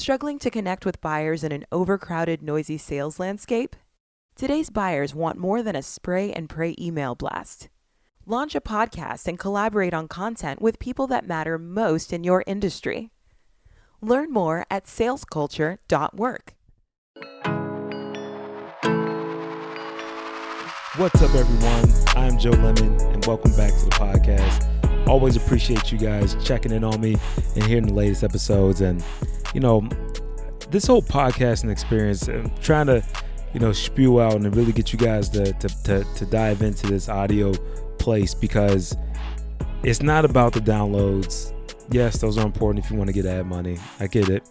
Struggling to connect with buyers in an overcrowded, noisy sales landscape? Today's buyers want more than a spray and pray email blast. Launch a podcast and collaborate on content with people that matter most in your industry. Learn more at salesculture.work. What's up, everyone? I'm Joe Lemon, and welcome back to the podcast. Always appreciate you guys checking in on me and hearing the latest episodes. And, you know, this whole podcasting experience, I'm trying to, you know, spew out and really get you guys to, to, to, to dive into this audio place because it's not about the downloads. Yes, those are important if you want to get ad money. I get it.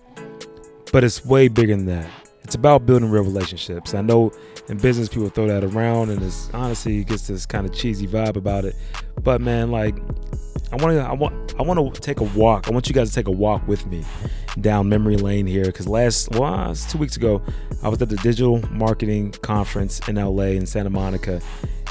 But it's way bigger than that. It's about building real relationships. I know in business people throw that around and it's honestly it gets this kind of cheesy vibe about it. But man, like I want to I want I want to take a walk. I want you guys to take a walk with me down memory lane here because last well, two weeks ago I was at the digital marketing conference in LA in Santa Monica,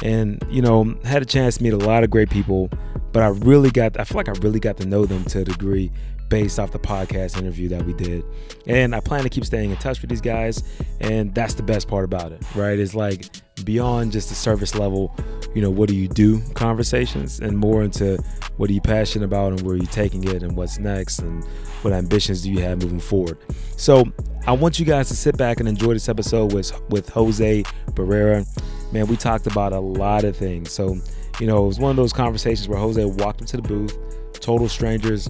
and you know had a chance to meet a lot of great people. But I really got I feel like I really got to know them to a degree based off the podcast interview that we did. And I plan to keep staying in touch with these guys. And that's the best part about it, right? It's like beyond just the service level, you know, what do you do conversations and more into what are you passionate about and where are you taking it and what's next and what ambitions do you have moving forward. So I want you guys to sit back and enjoy this episode with with Jose Barrera. Man, we talked about a lot of things. So, you know, it was one of those conversations where Jose walked into the booth, total strangers,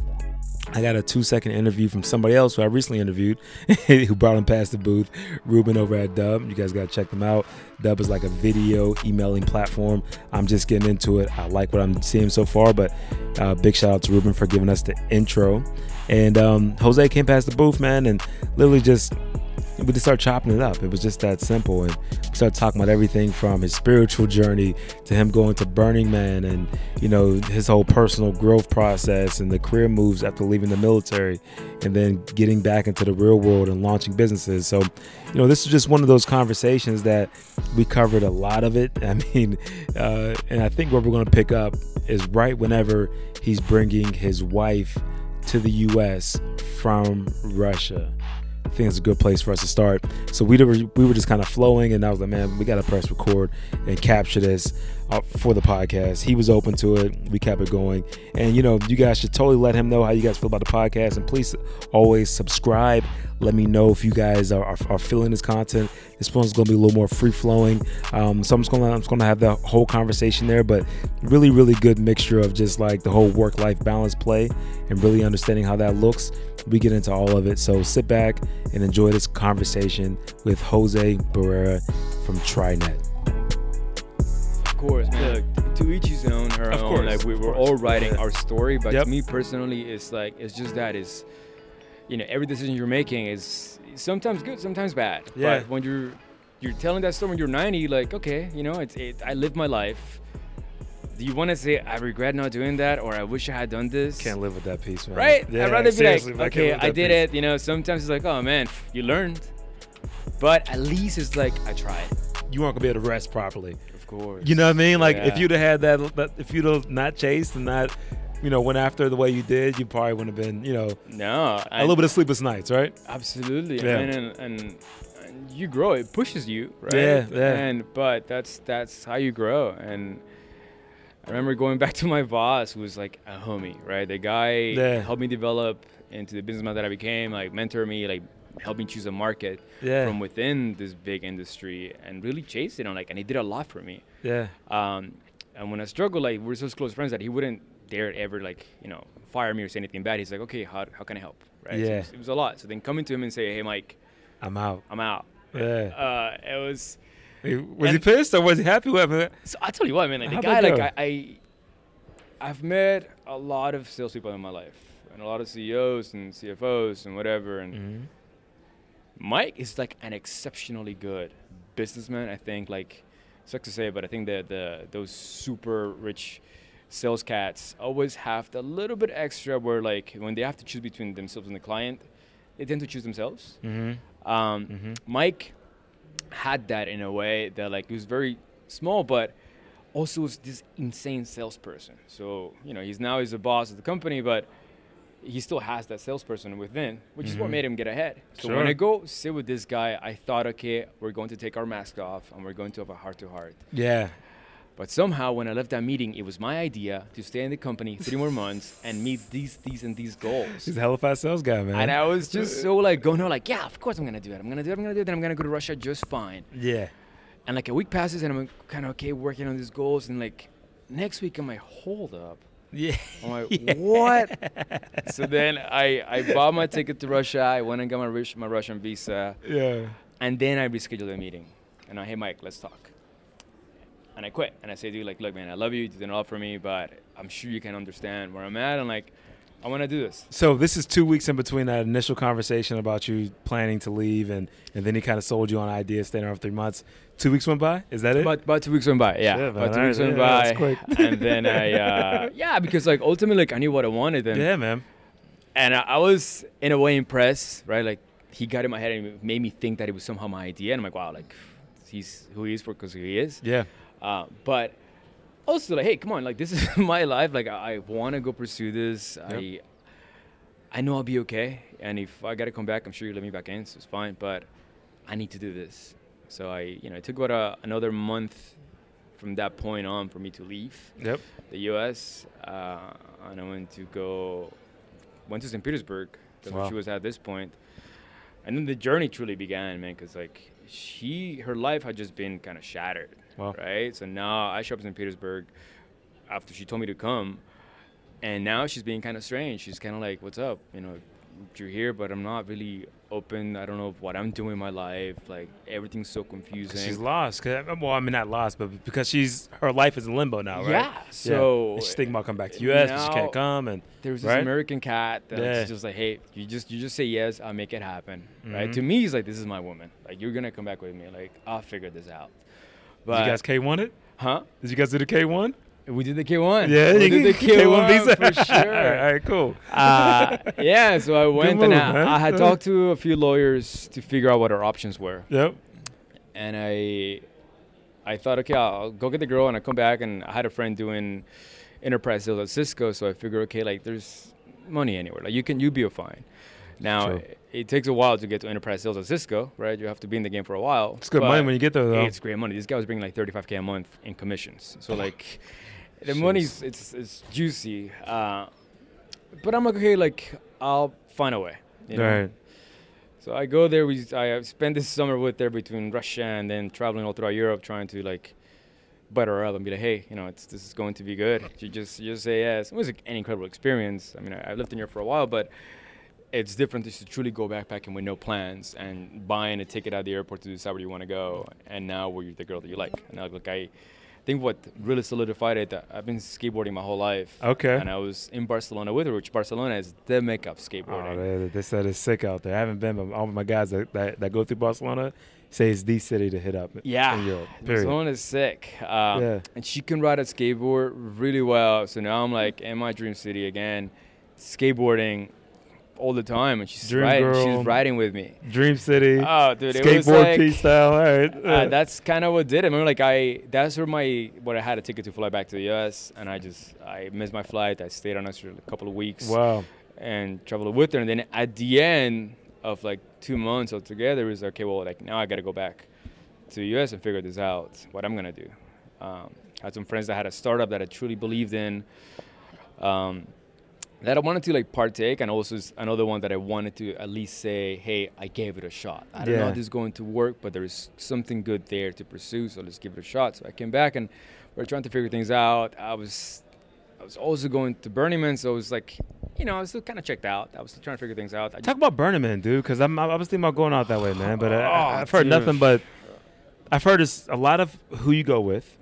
I got a two second interview from somebody else who I recently interviewed who brought him past the booth, Ruben over at Dubb. You guys got to check them out. Dubb is like a video emailing platform. I'm just getting into it. I like what I'm seeing so far, but uh, big shout out to Ruben for giving us the intro. And um, Jose came past the booth, man, and literally just we just started chopping it up. It was just that simple. And we started talking about everything from his spiritual journey to him going to Burning Man and, you know, his whole personal growth process and the career moves after leaving the military and then getting back into the real world and launching businesses. So, you know, this is just one of those conversations that we covered a lot of it. I mean, uh, and I think what we're going to pick up is right whenever he's bringing his wife to the U.S. from Russia. I think it's a good place for us to start. So we were we were just kind of flowing, and I was like, man, we got to press record and capture this uh, for the podcast. He was open to it. We kept it going, and you know, you guys should totally let him know how you guys feel about the podcast, and please always subscribe. Let me know if you guys are, are, are feeling this content. This one's going to be a little more free flowing. Um, so I'm just to I'm just to have the whole conversation there, but really really good mixture of just like the whole work life balance play and really understanding how that looks. We get into all of it. So sit back and enjoy this conversation with Jose Barrera from TriNet. Of course, look, to each his own, her Of own. course, like we were course. all writing Yeah. our story, but Yep. to me personally, it's like it's just that is, you know, every decision you're making is sometimes good, sometimes bad. Yeah. But when you're you're telling that story when you're 90, like okay, you know, it's it, I lived my life. Do you want to say I regret not doing that, or I wish I had done this? Can't live with that piece, man. Right? Yeah, I'd rather be like, okay, with I did piece. it. You know, sometimes it's like, oh man, you learned. But at least it's like I tried. You aren't gonna be able to rest properly. Of course. You know what I mean? Like if you'd have had that, that if you'd have not chased and not, you know, went after the way you did, you probably wouldn't have been, you know, No. a little bit of sleepless nights, right? Absolutely, Yeah. man, and, and and you grow. It pushes you, right? Yeah, yeah. And but that's that's how you grow. And I remember going back to my boss, who was like a homie, right? The guy Yeah. helped me develop into the businessman that I became, like mentor me, like help me choose a market Yeah. from within this big industry, and really chase it on like, and he did a lot for me. Yeah. Um, and when I struggled, like we're such close friends that he wouldn't dare ever like you know fire me or say anything bad. He's like, okay, how, how can I help? Right? So Yeah. it, was, it was a lot. So then coming to him and say, hey, Mike, I'm out. I'm out. Yeah. Uh, it was. Was he pissed or was he happy with it? So I tell you what, man. Like the How'd guy, like? I, I, I've met a lot of salespeople in my life, and a lot of CEOs and CFOs and whatever. And Mm-hmm. Mike is like an exceptionally good businessman. I think like sucks to say, but I think that the those super rich sales cats always have the little bit extra where like when they have to choose between themselves and the client, they tend to choose themselves. Mm-hmm. Um, Mhm. Mike had that in a way that like he was very small, but also was this insane salesperson. So you know he's now he's the boss of the company, but he still has that salesperson within, which is what Mhm. made him get ahead. So Sure. when I go sit with this guy, I thought, okay, we're going to take our mask off and we're going to have a heart to heart. Yeah. But somehow, when I left that meeting, it was my idea to stay in the company three more months and meet these, these, and these goals. He's a hell of a fast sales guy, man. And I was just so like going like, yeah, of course I'm gonna do it. I'm gonna do it. I'm gonna do it. Then I'm gonna go to Russia just fine. yeah. And like a week passes, and I'm kind of okay working on these goals. And like next week, I'm like, hold up. Yeah. I'm like, what? so then I, I bought my ticket to Russia. I went and got my, my Russian visa. Yeah. And then I rescheduled the meeting. And I, hey, Mike, let's talk. And I quit. And I say, dude, like, look, man, I love you. You did a lot for me, but I'm sure you can understand where I'm at. And like, I want to do this. So this is two weeks in between that initial conversation about you planning to leave, and and then he kind of sold you on ideas, staying around for three months. Two weeks went by. Is that it? But about two weeks went by, yeah. About two weeks alright, went yeah, by, and then I, uh, yeah, because like ultimately, like I knew what I wanted, and yeah, man. and I, I was in a way impressed, right? Like he got in my head and made me think that it was somehow my idea, and I'm like, wow, like he's who he is for because who he is. Yeah. Uh, but also like, hey, come on, like this is my life. Like I, I want to go pursue this. I, I know I'll be okay, and if I gotta come back, I'm sure you let me back in, so it's fine. But I need to do this. So I, you know, it took about a, another month from that point on for me to leave Yep. the U.S. Uh, and I went to go, went to St. Petersburg. That's where she was at this point. And then the journey truly began, man, because like she, her life had just been kind of shattered, Wow. right? So now I show up in St. Petersburg after she told me to come, and now she's being kind of strange. She's kind of like, "What's up? You know, you're here, but I'm not really open. I don't know what I'm doing in my life. Like everything's so confusing." She's lost. 'cause- well, I mean, not lost, but because she's her life is in limbo now, right? Yeah. So And she's thinking about coming back to U.S., but she can't come, and There's this Right? American cat that's Yeah. just like, hey, you just you just say yes, I'll make it happen, right? Mhm. To me, it's like this is my woman. Like you're gonna come back with me. Like I'll figure this out. did But you guys K1 it? huh? Did you guys do the K1? We did the K1. Yeah, we did the K1, visa for sure. all, right, all right, cool. uh, yeah, so I went and move, I, man. I had talked to a few lawyers to figure out what our options were, Yep. and I I thought, okay, I'll go get the girl, and I come back, and I had a friend doing enterprise sales at Cisco, so I figured, okay, like there's money anywhere, like you can you be a fine. Now it, it takes a while to get to enterprise sales at Cisco, right? You have to be in the game for a while. It's good money when you get there, though. It's great money. This guy was bringing like 35k a month in commissions, so like the money's it's it's juicy. Uh, but I'm like, okay, like I'll find a way. You know? Right. So I go there. We I spend this summer with her between Russia and then traveling all throughout Europe, trying to like butter her up and be like, hey, you know, it's this is going to be good. You just you just say yes. It was like, an incredible experience. I mean, I, I lived in Europe for a while, but it's different just to truly go backpacking with no plans and buying a ticket at the airport to decide where you want to go. And now we're the girl that you like. And now, look, I think what really solidified it. That I've been skateboarding my whole life. Okay. And I was in Barcelona with her, which Barcelona is the mecca of Oh, skateboarding. they, they said it's sick out there. I haven't been, but all my guys that, that, that go through Barcelona say it's the city to hit up Yeah, in Europe. Barcelona is sick. Um, Yeah. And she can ride a skateboard really well. So now I'm like in my dream city again, skateboarding all the time. And she's Dream riding, girl. she's riding with me. Dream City, Oh, dude, it was like. All right. uh, that's kind of what did it. I remember, like I, that's where my, what I had a ticket to fly back to the U.S. and I just, I missed my flight. I stayed on us for a couple of weeks wow. and traveled with her. And then at the end of like two months altogether, it was okay. Well, like now I got to go back to the U.S. and figure this out. What I'm gonna do. Um, I had some friends that had a startup that I truly believed in. Um, that I wanted to like partake, and also another one that I wanted to at least say, "Hey, I gave it a shot. I don't know if this is going to work, but there is something good there to pursue. So let's give it a shot." So I came back, and we are trying to figure things out. I was, I was also going to Burning Man, so it was like, you know, I was still kind of checked out. I was still trying to figure things out. I Talk about Burning Man, dude, because I'm I was thinking about going out that way, man. But I, Oh, I, I've heard dude. nothing but I've heard it's a lot of who you go with.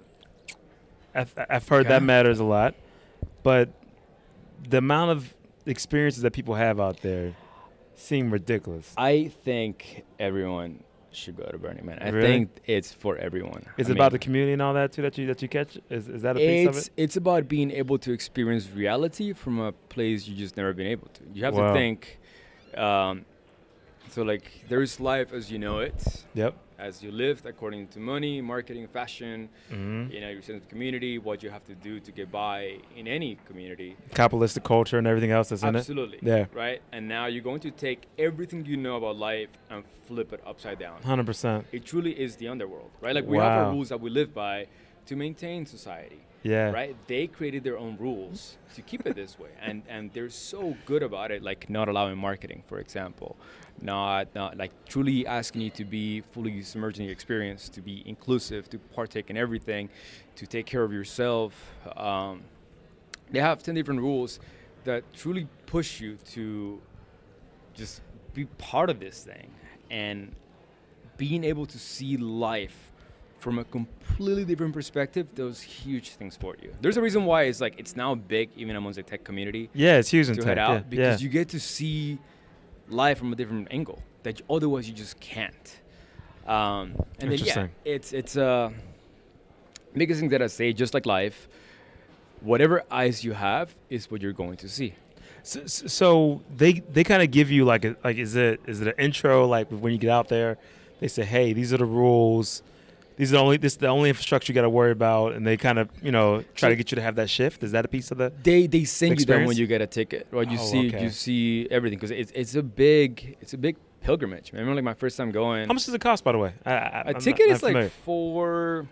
I've, I've heard that matters a lot, but the amount of experiences that people have out there seem ridiculous. I think everyone should go to Burning Man. I Really? think it's for everyone. Is I it about the community and all that too that you that you catch? Is is that a piece of it? it's about being able to experience reality from a place you just never been able to. You have Wow. to think. Um, So like there's life as you know it, Yep. As you lived according to money, marketing, fashion, hmm you know, your sense of community, what you have to do to get by in any community. Capitalistic culture and everything else that's in it. Absolutely. Yeah. Right? And now you're going to take everything you know about life and flip it upside down. Hundred percent. It truly is the underworld, right? Like we have our rules that we live by to maintain society. Yeah. Right? They created their own rules to keep it this way. And and they're so good about it, like not allowing marketing, for example. Not not like truly asking you to be fully submerged in the experience, to be inclusive, to partake in everything, to take care of yourself. Um, they have 10 different rules that truly push you to just be part of this thing and being able to see life from a completely different perspective does huge things for you there's a reason why it's like it's now big even amongst the tech community Yeah, it's huge in to tech. head out yeah. because yeah. you get to see life from a different angle that you- otherwise you just can't um, and then yeah it's it's uh biggest thing that i say just like life whatever eyes you have is what you're going to see So, so they they kind of give you like a, like is it is it an intro like when you get out there they say hey these are the rules these are the only this is the only infrastructure you got to worry about and they kind of you know try to get you to have that shift. Is that a piece of the they they send you that Experience? when you get a ticket right? You Oh, see okay. you see everything because it's, it's a big it's a big pilgrimage I remember like my first time going how much does it cost by the way? I, I, a I'm ticket not is like four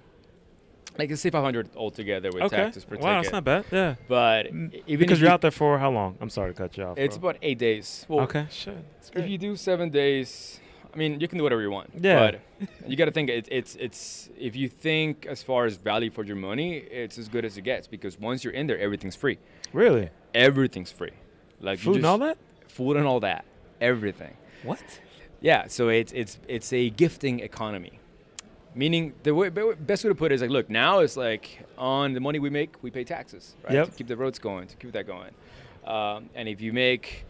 like let's say 500 altogether with okay. taxes per ticket. wow that's not bad. Yeah. But even because if you're you- out there for how long? I'm sorry to cut you off it's bro. about eight days. Well okay sure if you do seven days I mean you can do whatever you want Yeah. but you got to think it, it's it's if you think as far as value for your money it's as good as it gets because once you're in there everything's free really everything's free like you food and all that food and all that everything what Yeah, so it's it's it's a gifting economy, meaning the way, best way to put it is like, look, now it's like on the money we make, we pay taxes, right? Yep. To keep the roads going, to keep that going. Um, and if you make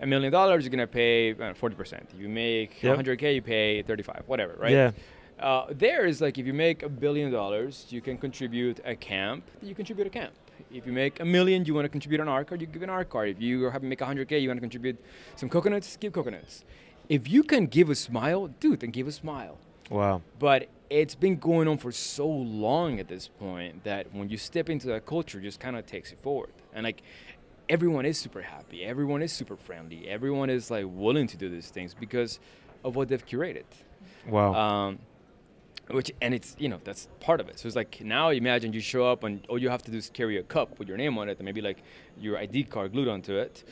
a million dollars, you're gonna pay uh, forty percent. You make Yep. 100k, you pay 35, whatever, right? yeah Uh, there is like if you make a billion dollars, you can contribute a camp. You contribute a camp. If you make a million, you want to contribute an art card, you give an art card. If you have make 100k, you want to contribute some coconuts, give coconuts. If you can give a smile, dude, then give a smile. wow But it's been going on for so long at this point that when you step into that culture, it just kind of takes you forward. And like everyone is super happy, everyone is super friendly, everyone is like willing to do these things because of what they've curated. wow Um, which and it's you know that's part of it. So it's like now imagine you show up and all you have to do is carry a cup with your name on it and maybe like your ID card glued onto it.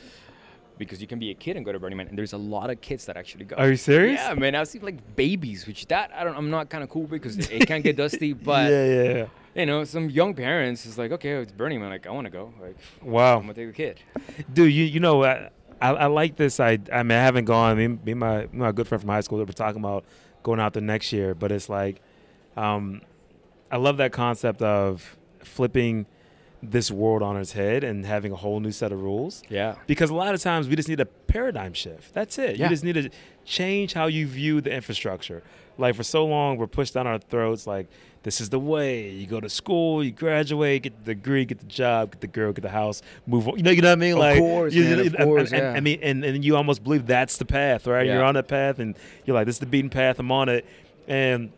Because you can be a kid and go to Burning Man, and there's a lot of kids that actually go. Are you serious? Yeah, man. I've seen like babies, which that I don't. I'm not kind of cool because it, can get dusty. But yeah yeah yeah you know, some young parents is like, okay, it's Burning Man. Like I want to go. Like wow I'm gonna take the kid. dude you you know I, I, I like this I I mean I haven't gone me, me my my good friend from high school that were talking about going out the next year but it's like um I love that concept of flipping this world on its head and having a whole new set of rules. Yeah. because a lot of times we just need a paradigm shift. That's it. Yeah. you just need to change how you view the infrastructure. Like for so long we're pushed down our throats like this is the way. You go to school you graduate get the degree get the job get the girl get the house move on. You know you know what i mean? Of like course, you- man, you- of course, and- yeah. i mean and, and you almost believe that's the path right? Yeah. you're on that path and you're like this is the beaten path i'm on it. And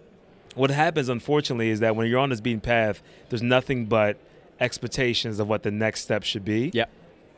what happens unfortunately is that when you're on this beaten path there's nothing but expectations of what the next step should be Yeah.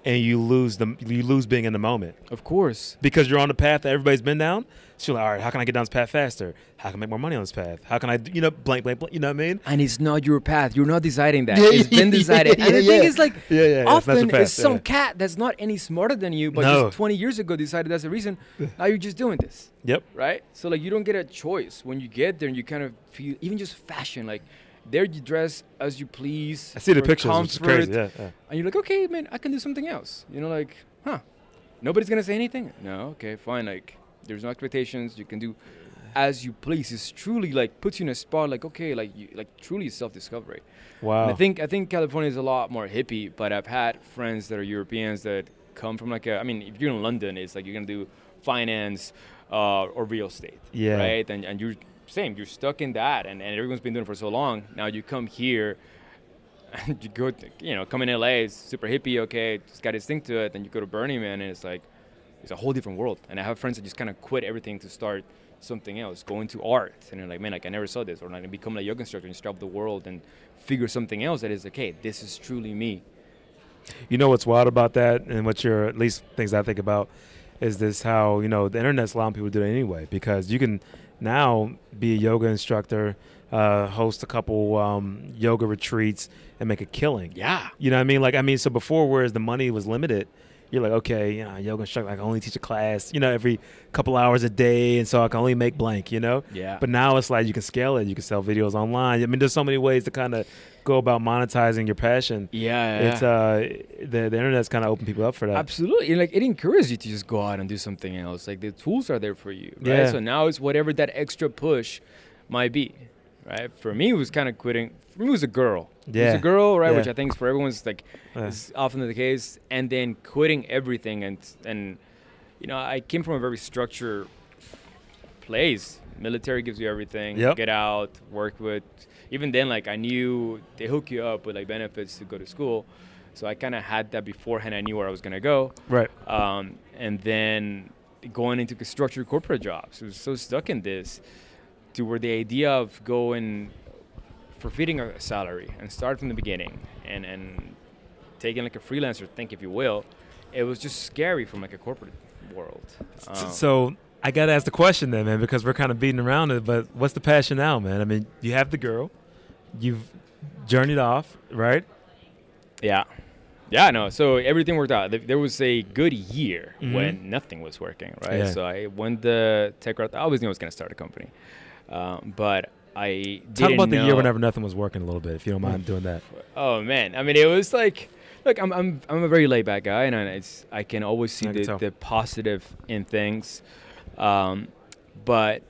and you lose the you lose being in the moment Of course. because you're on the path that everybody's been down. So you're like, all right, how can I get down this path faster? How can I make more money on this path? How can I, you know, blank, blank, blank. You know what I mean? And it's not your path. You're not deciding that. Yeah, it's been decided. yeah, and the thing is, like, Yeah, yeah, yeah, it's often your it's some yeah. cat that's not any smarter than you, but No. just 20 years ago decided that's the reason. now you're just doing this, Yep. right? So like, you don't get a choice when you get there, and you kind of feel even just fashion like. There you dress as you please. I see the pictures, is crazy. Yeah, yeah. And you're like, okay, man, I can do something else. You know, like, huh? Nobody's gonna say anything. No, okay, fine. Like, there's no expectations. You can do as you please. It's truly like puts you in a spot. Like, okay, like you like truly self-discovery. Wow. And I think I think California is a lot more hippie. But I've had friends that are Europeans that come from like a. I mean, if you're in London, it's like you're gonna do finance uh, or real estate. Yeah. Right. And and you're same. You're stuck in that, and, and everyone's been doing it for so long. Now you come here. And you go, to, you know, come in LA, it's super hippie, okay, it's got its thing to it. Then you go to Burning Man, and it's like, it's a whole different world. And I have friends that just kind of quit everything to start something else, go into art, and they're like, man, like I never saw this, or like become a yoga instructor and just travel the world and figure something else that is okay. This is truly me. You know what's wild about that, and what you're at least things I think about is this how you know the internet's allowing people to do it anyway because you can now be a yoga instructor, uh, host a couple um, yoga retreats, and make a killing. Yeah. You know what I mean? Like I mean, so before, whereas the money was limited, you're like, okay, you know, yoga instructor, I can only teach a class, you know, every couple hours a day, and so I can only make blank, you know. Yeah. But now it's like you can scale it. You can sell videos online. I mean, there's so many ways to kind of go about monetizing your passion. Yeah, It's uh, the the internet's kind of opened people up for that. Absolutely. Like it encourages you to just go out and do something else. Like the tools are there for you. Right. Yeah. So now it's whatever that extra push might be. Right. For me it was kind of quitting for me it was a girl. It was a girl, right, Yeah. which I think is for everyone's like Yeah. is often the case. And then quitting everything and and you know, I came from a very structured place. Military gives you everything. Yep. Get out, work with even then like I knew they hook you up with like benefits to go to school. So I kind of had that beforehand. I knew where I was gonna go right. um, and then going into structured corporate jobs. I was so stuck in this to where the idea of going for feeding a salary and start from the beginning and, and taking like a freelancer think if you will, it was just scary from like a corporate world. Um, So I got to ask the question then, man, because we're kind of beating around it. But what's the passion now, man? I mean, you have the girl, you've journeyed off, right? Yeah. Yeah, no. So everything worked out. There was a good year Mhm. when nothing was working, right? Yeah. So I went the tech route. I always knew I was going to start a company, um, but I Talk about the year whenever nothing was working a little bit, if you don't mind doing that. Oh man, I mean, it was like, look, I'm I'm I'm a very laid back guy, and I, it's I can always see can the, tell. the positive in things, um, but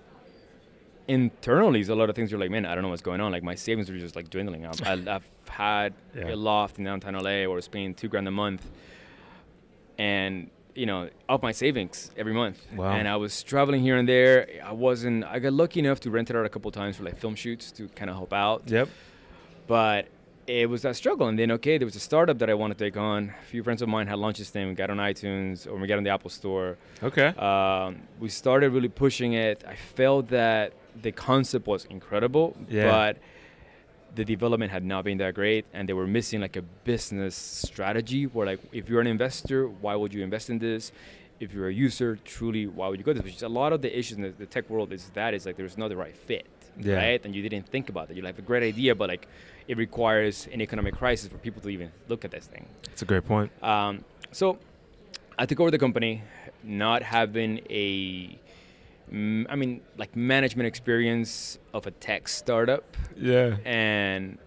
internally, there's a lot of things you're like, man, I don't know what's going on. Like my savings are just like dwindling. I've, I've had Yeah. a loft in downtown LA where I was paying two grand a month, and you know, off my savings every month. Wow. And I was traveling here and there. I wasn't. I got lucky enough to rent it out a couple times for like film shoots to kind of help out Yep. but it was that struggle. And then, okay, there was a startup that I wanted to take on. A few friends of mine had launched this thing. We got on iTunes or we got on the Apple Store. Okay. Um, we started really pushing it. I felt that the concept was incredible, Yeah. but the development had not been that great, and they were missing like a business strategy. Where like, if you're an investor, why would you invest in this? If you're a user, truly, why would you go to this? Which is a lot of the issues in the, the tech world is that is like there's not the right fit, Yeah. right? And you didn't think about that. You have a great idea, but like it requires an economic crisis for people to even look at this thing. That's a great point. Um, so I took over the company, not having a, I mean, like management experience of a tech startup, Yeah. and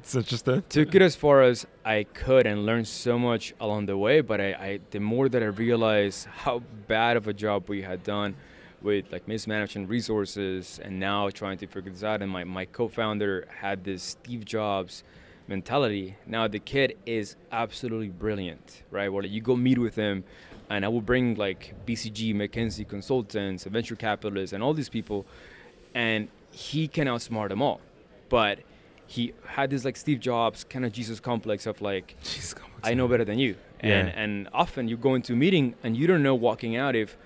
It's interesting. took it as far as I could and learned so much along the way. But I, I the more that I realized how bad of a job we had done with like mismanaging resources and now trying to figure this out. And my, my co-founder had this Steve Jobs mentality. Now the kid is absolutely brilliant, right? Where you go meet with him and I will bring like BCG, McKinsey consultants, venture capitalists, and all these people, and he can outsmart them all. But he had this like Steve Jobs kind of Jesus complex of like, come I know better than you. And Yeah. and often you go into a meeting and you don't know walking out if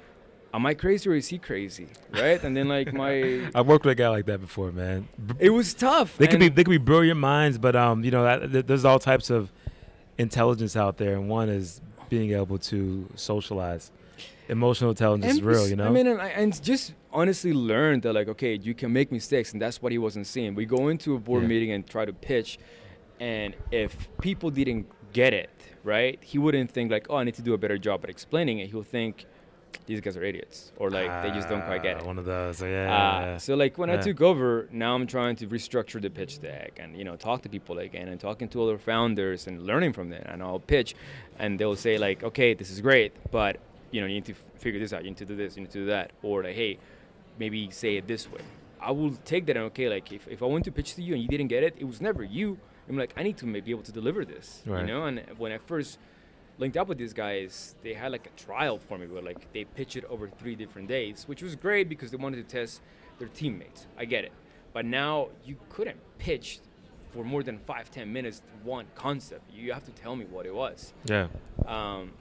am I crazy or is he crazy, right? and then like my I've worked with a guy like that before, man. It was tough. They could be they could be brilliant minds, but um, you know, that, there's all types of intelligence out there, and one is being able to socialize. Emotional intelligence is real, you know. I mean, and, and just honestly learned that like, okay, you can make mistakes, and that's what he wasn't seeing. We go into a board Yeah. meeting and try to pitch, and if people didn't get it, right, he wouldn't think like, oh, I need to do a better job at explaining it. He'll think these guys are idiots, or like they just don't quite get Ah, it. One of those, yeah. Uh, so like when I took over, now I'm trying to restructure the pitch deck and you know talk to people again and talking to other founders and learning from them. And I'll pitch, and they'll say like, okay, this is great, but you know you need to f- figure this out. You need to do this. You need to do that. Or like, hey, maybe say it this way. I will take that and okay, like if, if I went to pitch to you and you didn't get it, it was never you. I'm like, I need to be able to deliver this, Right. you know. And when I first linked up with these guys, they had like a trial for me where like they pitch it over three different days, which was great because they wanted to test their teammates. I get it. But now you couldn't pitch for more than five, ten minutes one concept. You have to tell me what it was. yeah. Um,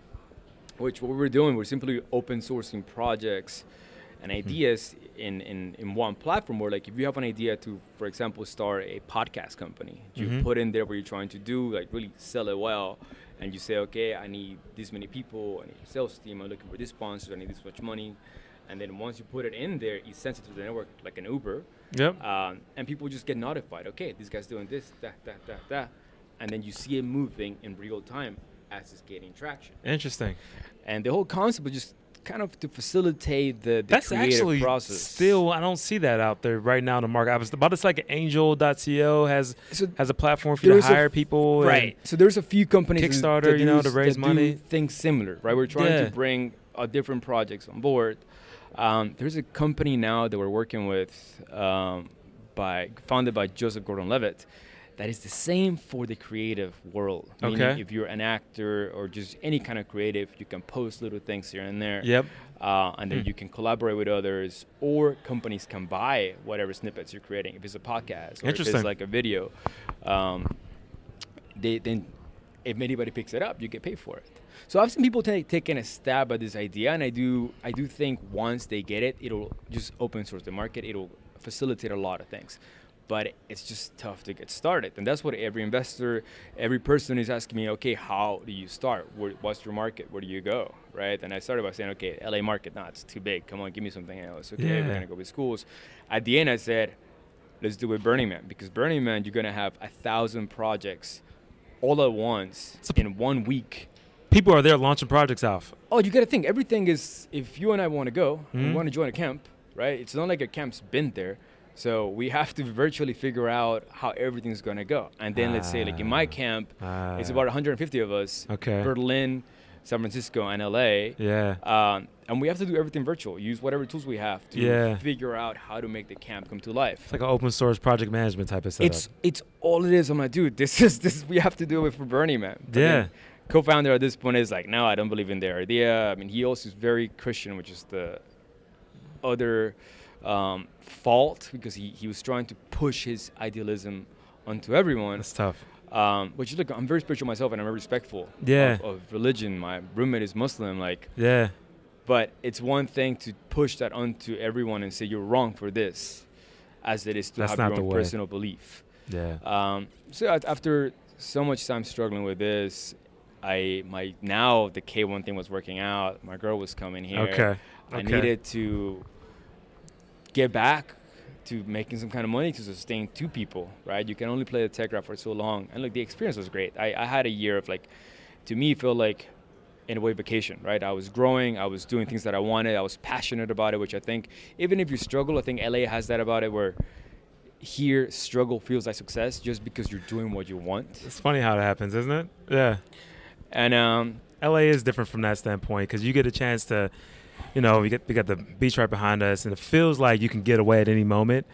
which what we're doing, we're simply open sourcing projects and Hmm. ideas in, in, in one platform where like if you have an idea to, for example, start a podcast company, you Mhm. put in there what you're trying to do, like really sell it well, and you say, okay, I need this many people, I need a sales team, I'm looking for this sponsor, I need this much money. And then once you put it in there, it sends it to the network like an Uber. Yep. Um, and people just get notified. Okay, this guy's doing this, that, that, that, that, and then you see it moving in real time as it's gaining traction. Interesting. And the whole concept was just kind of to facilitate the, the That's actually process. still I don't see that out there right now in the market. I was about to say like Angel.co has So has a platform for you to hire f- people. and- right. So there's a few companies Kickstarter, that you know, to raise money. Things similar, right? We're trying Yeah. to bring uh, different projects on board. Um, there's a company now that we're working with, um, by founded by Joseph Gordon-Levitt, that is the same for the creative world. Meaning Okay. if you're an actor or just any kind of creative, you can post little things here and there. Yep. uh, and then Hmm. you can collaborate with others, or companies can buy whatever snippets you're creating. If it's a podcast, or if it's like a video, um, they then if anybody picks it up, you get paid for it. So I've seen people take taking a stab at this idea, and I do I do think once they get it, it'll just open source the market. It'll facilitate a lot of things. But it's just tough to get started, and that's what every investor, every person is asking me. Okay, how do you start? Where, what's your market? Where do you go? Right? And I started by saying, okay, LA market, nah, it's too big. Come on, give me something else. Okay, Yeah. we're gonna go with schools. At the end, I said, let's do it Burning Man because Burning Man, you're gonna have a thousand projects all at once So- in one week. People are there launching projects off. Oh, you got to think everything is. If you and I want to go, we Mhm. want to join a camp, right? It's not like a camp's been there, so we have to virtually figure out how everything's gonna go. And then let's say, like in my Ah. camp, it's Ah. about 150 of us. Okay. Berlin, San Francisco, and LA. Yeah. Um, and we have to do everything virtual. Use whatever tools we have to Yeah. figure out how to make the camp come to life. It's like an open source project management type of setup. It's it's all it is. I'm like, dude, this is this. We have to do it for Burning Man. But then Yeah. Co-founder at this point is like, no, I don't believe in their idea. I mean, he also is very Christian, which is the other um, fault because he, he was trying to push his idealism onto everyone. That's tough. Um, which look, I'm very spiritual myself, and I'm very respectful Yeah. of, of religion. My roommate is Muslim, like, Yeah. but it's one thing to push that onto everyone and say you're wrong for this, as it is to That's have your own personal belief. Yeah. Um, so after so much time struggling with this, I my now the K1 thing was working out. My girl was coming here. Okay. I Okay. needed to get back to making some kind of money to sustain two people, right? You can only play the tech rap for so long. And look, the experience was great. I, I had a year of like, to me, it felt like in a way vacation, right? I was growing, I was doing things that I wanted, I was passionate about it, which I think even if you struggle, I think LA has that about it where here struggle feels like success just because you're doing what you want. It's funny how that happens, isn't it? Yeah. And um, LA is different from that standpoint because you get a chance to, you know, we get we got the beach right behind us, and it feels like you can get away at any moment.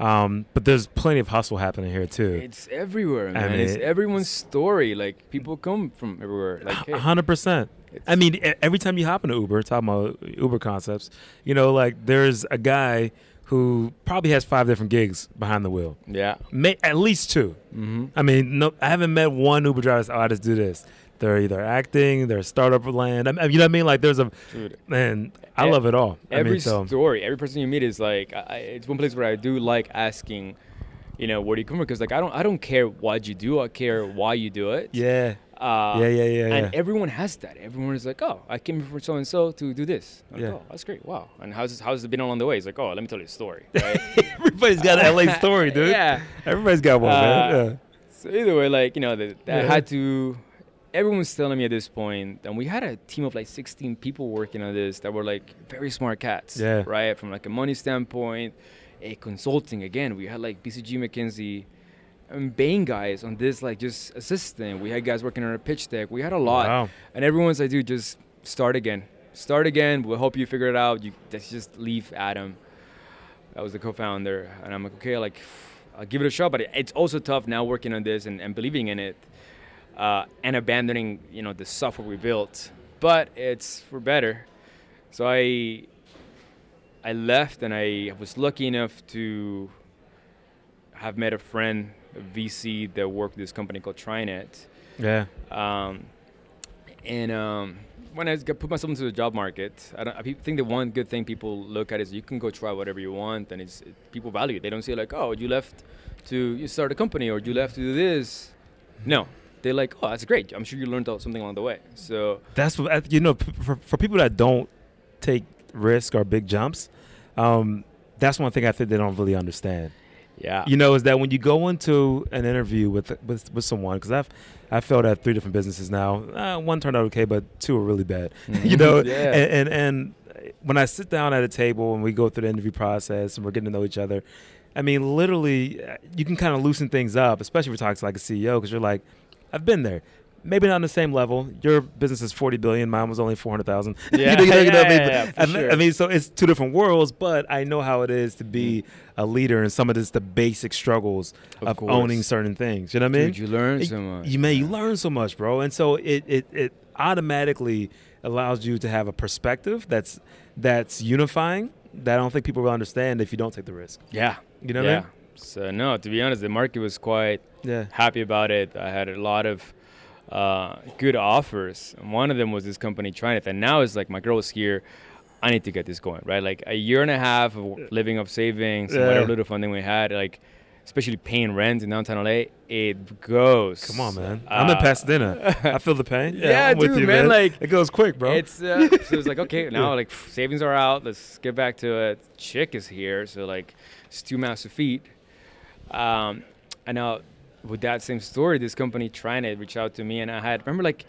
Um, but there's plenty of hustle happening here too. it's everywhere, I man. it's mean- everyone's story. Like people come from everywhere. Like, hey, hundred percent. I mean, every time you hop into Uber, talking about Uber concepts, you know, like there's a guy who probably has five different gigs behind the wheel, yeah. May, at least two. Mm-hmm. I mean, no, I haven't met one Uber driver. That's, oh, I just do this. They're either acting, they're startup land. I mean, you know what I mean? Like, there's a Dude, man. I love it all. I every mean, so story, every person you meet is like, I, I- it's one place where I do like asking, you know, where do you come from? Because like, I don't, I don't care what you do. I care why you do it. yeah, Uh, yeah, yeah, yeah, And yeah. everyone has that. Everyone is like, oh, I came here for so and so to do this. I'm like, Yeah. oh, that's great. Wow. And how's how's it been along the way? It's like, oh, let me tell you a story. Right? Everybody's got an LA story, dude. yeah. Everybody's got one, man. Uh, Yeah. So either way, like you know, that I Yeah. had to. Everyone's telling me at this point, and we had a team of like 16 people working on this that were like very smart cats. Yeah. Right, from like a money standpoint, a consulting. Again, we had like BCG, McKinsey, and Bain guys on this like just assistant. We had guys working on a pitch deck. We had a lot, Wow. and everyone's like, dude, just start again. Start again. We'll help you figure it out. You let's just leave Adam. That was the co-founder, and I'm like, okay, like I'll give it a shot. But it's also tough now working on this and, and believing in it, uh, and abandoning you know the software we built. But it's for better. So I I left, and I was lucky enough to have met a friend, VC that worked with this company called TriNet. Yeah. Um, and um, when I put myself into the job market, I, don't, I think the one good thing people look at is you can go try whatever you want, and it's it, people value it. They don't say like, oh, you left to you start a company or you left to do this. No, they're like, oh, that's great. I'm sure you learned something along the way. So That's what you know. For, for people that don't take risk or big jumps, um, that's one thing I think they don't really understand. Yeah, You know, is that when you go into an interview with with, with someone, because I've I failed at three different businesses now. Uh, one turned out okay, but two were really bad. you know, Yeah. and, and and when I sit down at a table and we go through the interview process and we're getting to know each other, I mean, literally, uh, you can kind of loosen things up, especially if you're talking to like a CEO, because you're like, I've been there. Maybe not on the same level. Your business is forty billion. Mine was only four hundred thousand. Yeah, you know, you know what I yeah, mean? yeah, for I mean- sure. I mean, so it's two different worlds, but I know how it is to be mm. a leader and some of this the basic struggles Of of, owning certain things. You know what I mean? Dude, you learn It- so much. You may you learn so much, bro, and so it it it automatically allows you to have a perspective that's that's unifying. That I don't think people will understand if you don't take the risk. yeah, You know what yeah. I mean? So no, to be honest, the market was quite Yeah. happy about it. I had a lot of uh, good offers. And one of them was this company TriNet, and now it's like my girl is here. I need to get this going, right? Like a year and a half of living off savings, and Yeah. whatever little funding we had, like especially paying rent in downtown LA, it goes. Come on, man. I'm in Uh, Pasadena. I feel the pain. Yeah, I'm with dude, you, man, like, it goes quick, bro. It's uh, so it's like okay now like pff, savings are out. Let's get back to it. Chick is here, so like it's two massive feet. Um, and now with that same story, this company trying to reach out to me, and I had remember like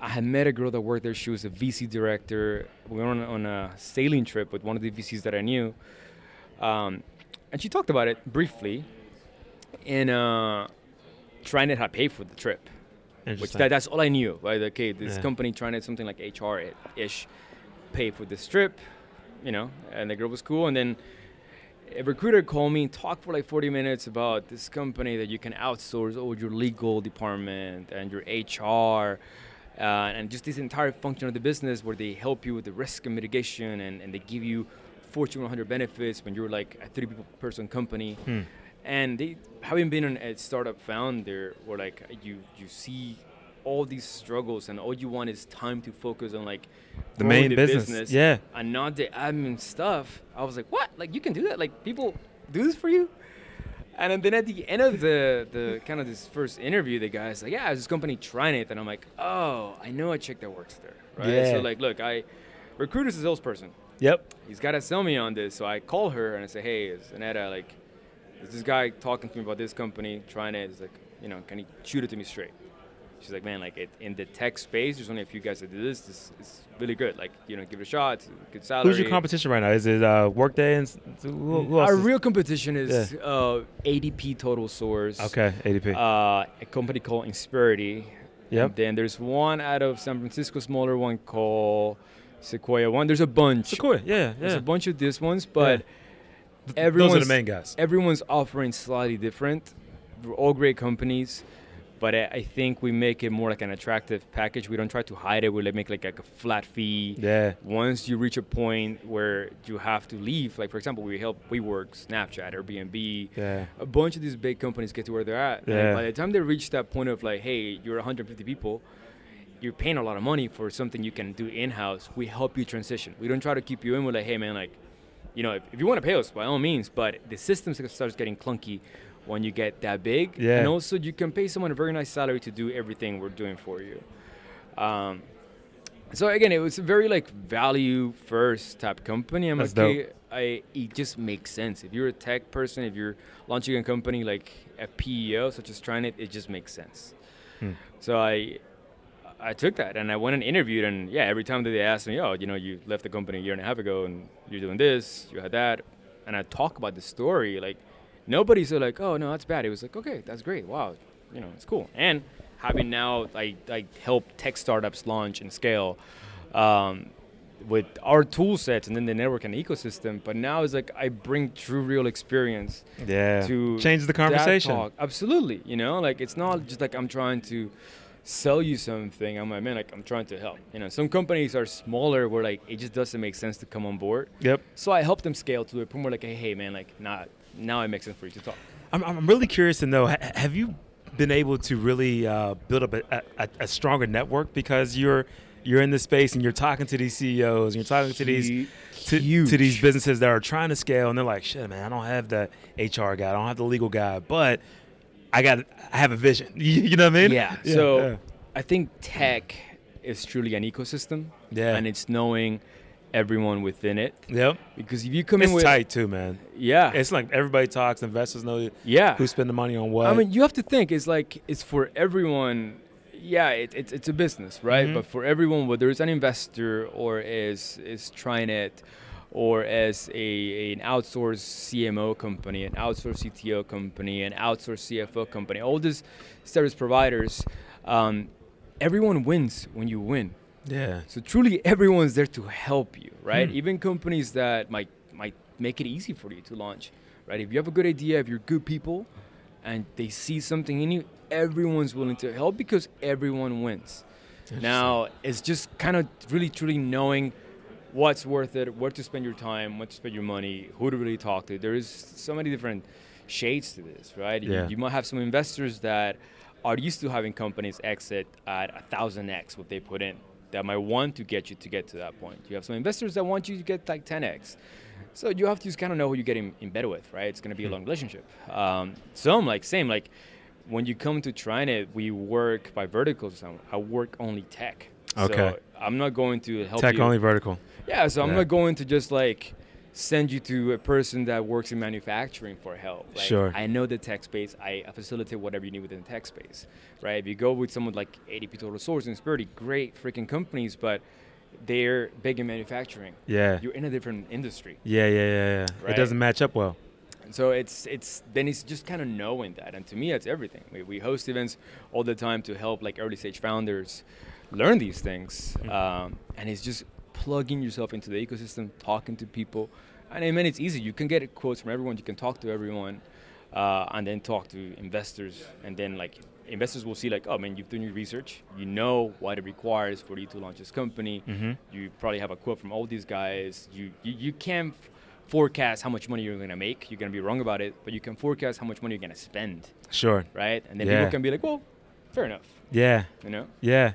I had met a girl that worked there. She was a VC director. We went on, on a sailing trip with one of the VCs that I knew, um, and she talked about it briefly. And uh, TriNet paid for the trip which that, that's all I knew. Right? Okay, this Yeah. company TriNet something like HR ish, pay for this trip, you know, and the girl was cool. And then a recruiter called me, talked for like 40 minutes about this company that you can outsource all your legal department and your HR. Uh, and just this entire function of the business where they help you with the risk and mitigation and, and they give you Fortune 100 benefits when you're like a 30 people person company Hmm. and they having been a startup founder where like you you see all these struggles and all you want is time to focus on like The main the business. Yeah. and not the admin stuff i was like what like you can do that like people do this for you and then at the end of the the kind of this first interview the guy's like yeah this company TriNet and i'm like oh i know a chick that works there right Yeah. so like look i recruiter's a salesperson Yep. he's got to sell me on this. So I call her and I say, hey, is Aneta like, is this guy talking to me about this company, TriNet? He's like, you know, can he shoot it to me straight? She's like, man, like it, in the tech space, there's only a few guys that do this. This is really good. Like, you know, give it a shot. It's a good salary. Who's your competition right now? Is it uh, Workday and who, who? Our is- real competition is uh, ADP Total Source. okay, ADP. Uh, a company called Insperity. Yep. And then there's one out of San Francisco, smaller one called Sequoia One. There's a bunch. Sequoia. Yeah, There's a bunch of these ones, but Those everyone's are the main guys. everyone's offering slightly different. We're all great companies, but I, I think we make it more like an attractive package. We don't try to hide it. We like make like, like a flat fee. Yeah. Once you reach a point where you have to leave, like for example, we help WeWork, Snapchat, Airbnb. Yeah. A bunch of these big companies get to where they're at. Yeah. And by the time they reach that point of like, hey, you're 150 people, you're paying a lot of money for something you can do in-house. We help you transition. We don't try to keep you in. We're like, hey man, like, you know, if, if you want to pay us, by all means. But the system starts getting clunky when you get that big. Yeah. And also, you can pay someone a very nice salary to do everything we're doing for you. Um, so again, it was a very like value first type company. I'm That's like, okay, I it just makes sense. If you're a tech person, if you're launching a company like a PEO such as TriNet, it just makes sense. Hmm. So I I took that and I went and interviewed and yeah, every time that they asked me, oh, you know, you left the company a year and a half ago and you're doing this, you had that, and I talk about the story, like nobody said like, oh no, that's bad. It was like, okay, that's great, wow, you know, it's cool. And having now like like help tech startups launch and scale. Um, with our tool sets and then the network and ecosystem, but now it's like I bring true real experience Yeah. to change the conversation. Absolutely, you know, like it's not just like I'm trying to sell you something. I'm like, man, like I'm trying to help. You know, some companies are smaller where like it just doesn't make sense to come on board. Yep. So I help them scale to a point where like, hey, hey, man, like not now it makes sense for you to talk. I'm, I'm really curious to know have you been able to really uh, build up a, a, a stronger network because you're you're in this space and you're talking to these CEOs and you're talking to these to, to, these businesses that are trying to scale and they're like, shit, man, I don't have the HR guy, I don't have the legal guy, but I got I have a vision. you know what I mean? Yeah. yeah so yeah. I think tech is truly an ecosystem. Yeah. And it's knowing everyone within it. Yep. Because if you come it's in with tight too, man. Yeah. It's like everybody talks, investors know yeah. who spend the money on what. I mean, you have to think it's like it's for everyone. Yeah, it, it it's a business, right? Mm-hmm. But for everyone, whether it's an investor or is is TriNet, or as a, an outsourced CMO company, an outsourced CTO company, an outsourced CFO company, all these service providers, um, everyone wins when you win. Yeah. So truly, everyone's there to help you, right? Hmm. Even companies that might might make it easy for you to launch, right? If you have a good idea, if you're good people, and they see something in you, everyone's willing to help because everyone wins. Now it's just kind of really truly knowing what's worth it, where to spend your time, what to spend your money, who to really talk to. There is so many different shades to this, right? Yeah. You, you might have some investors that are used to having companies exit at a thousand x what they put in that might want to get you to get to that point. You have some investors that want you to get like 10x. So you have to just kind of know who you're getting in bed with, right? It's going to be a hmm. long relationship. Um, some like same like when you come to TriNet, we work by verticals. I work only tech. Okay. So I'm not going to help tech you. only vertical. Yeah. So I'm not going to just like send you to a person that works in manufacturing for help. Like, sure. I know the tech space. I facilitate whatever you need within the tech space, right? If you go with someone like ADP Total Source and Insperity, great freaking companies, but they're big in manufacturing. Yeah. You're in a different industry. Yeah, yeah, yeah, yeah. Right? It doesn't match up well. So it's it's then it's just kind of knowing that, and to me, that's everything. We, we host events all the time to help like early stage founders learn these things, mm-hmm. um, and it's just plugging yourself into the ecosystem, talking to people. And I mean, it's easy. You can get quotes from everyone. You can talk to everyone, uh, and then talk to investors. And then like investors will see like, oh man, you've done your research. You know what it requires for you to launch this company. Mm-hmm. You probably have a quote from all these guys. You you, you can f- forecast how much money you're going to make. You're going to be wrong about it, but you can forecast how much money you're going to spend. Sure. Right. And then yeah. people can be like, well, fair enough. Yeah. You know. Yeah.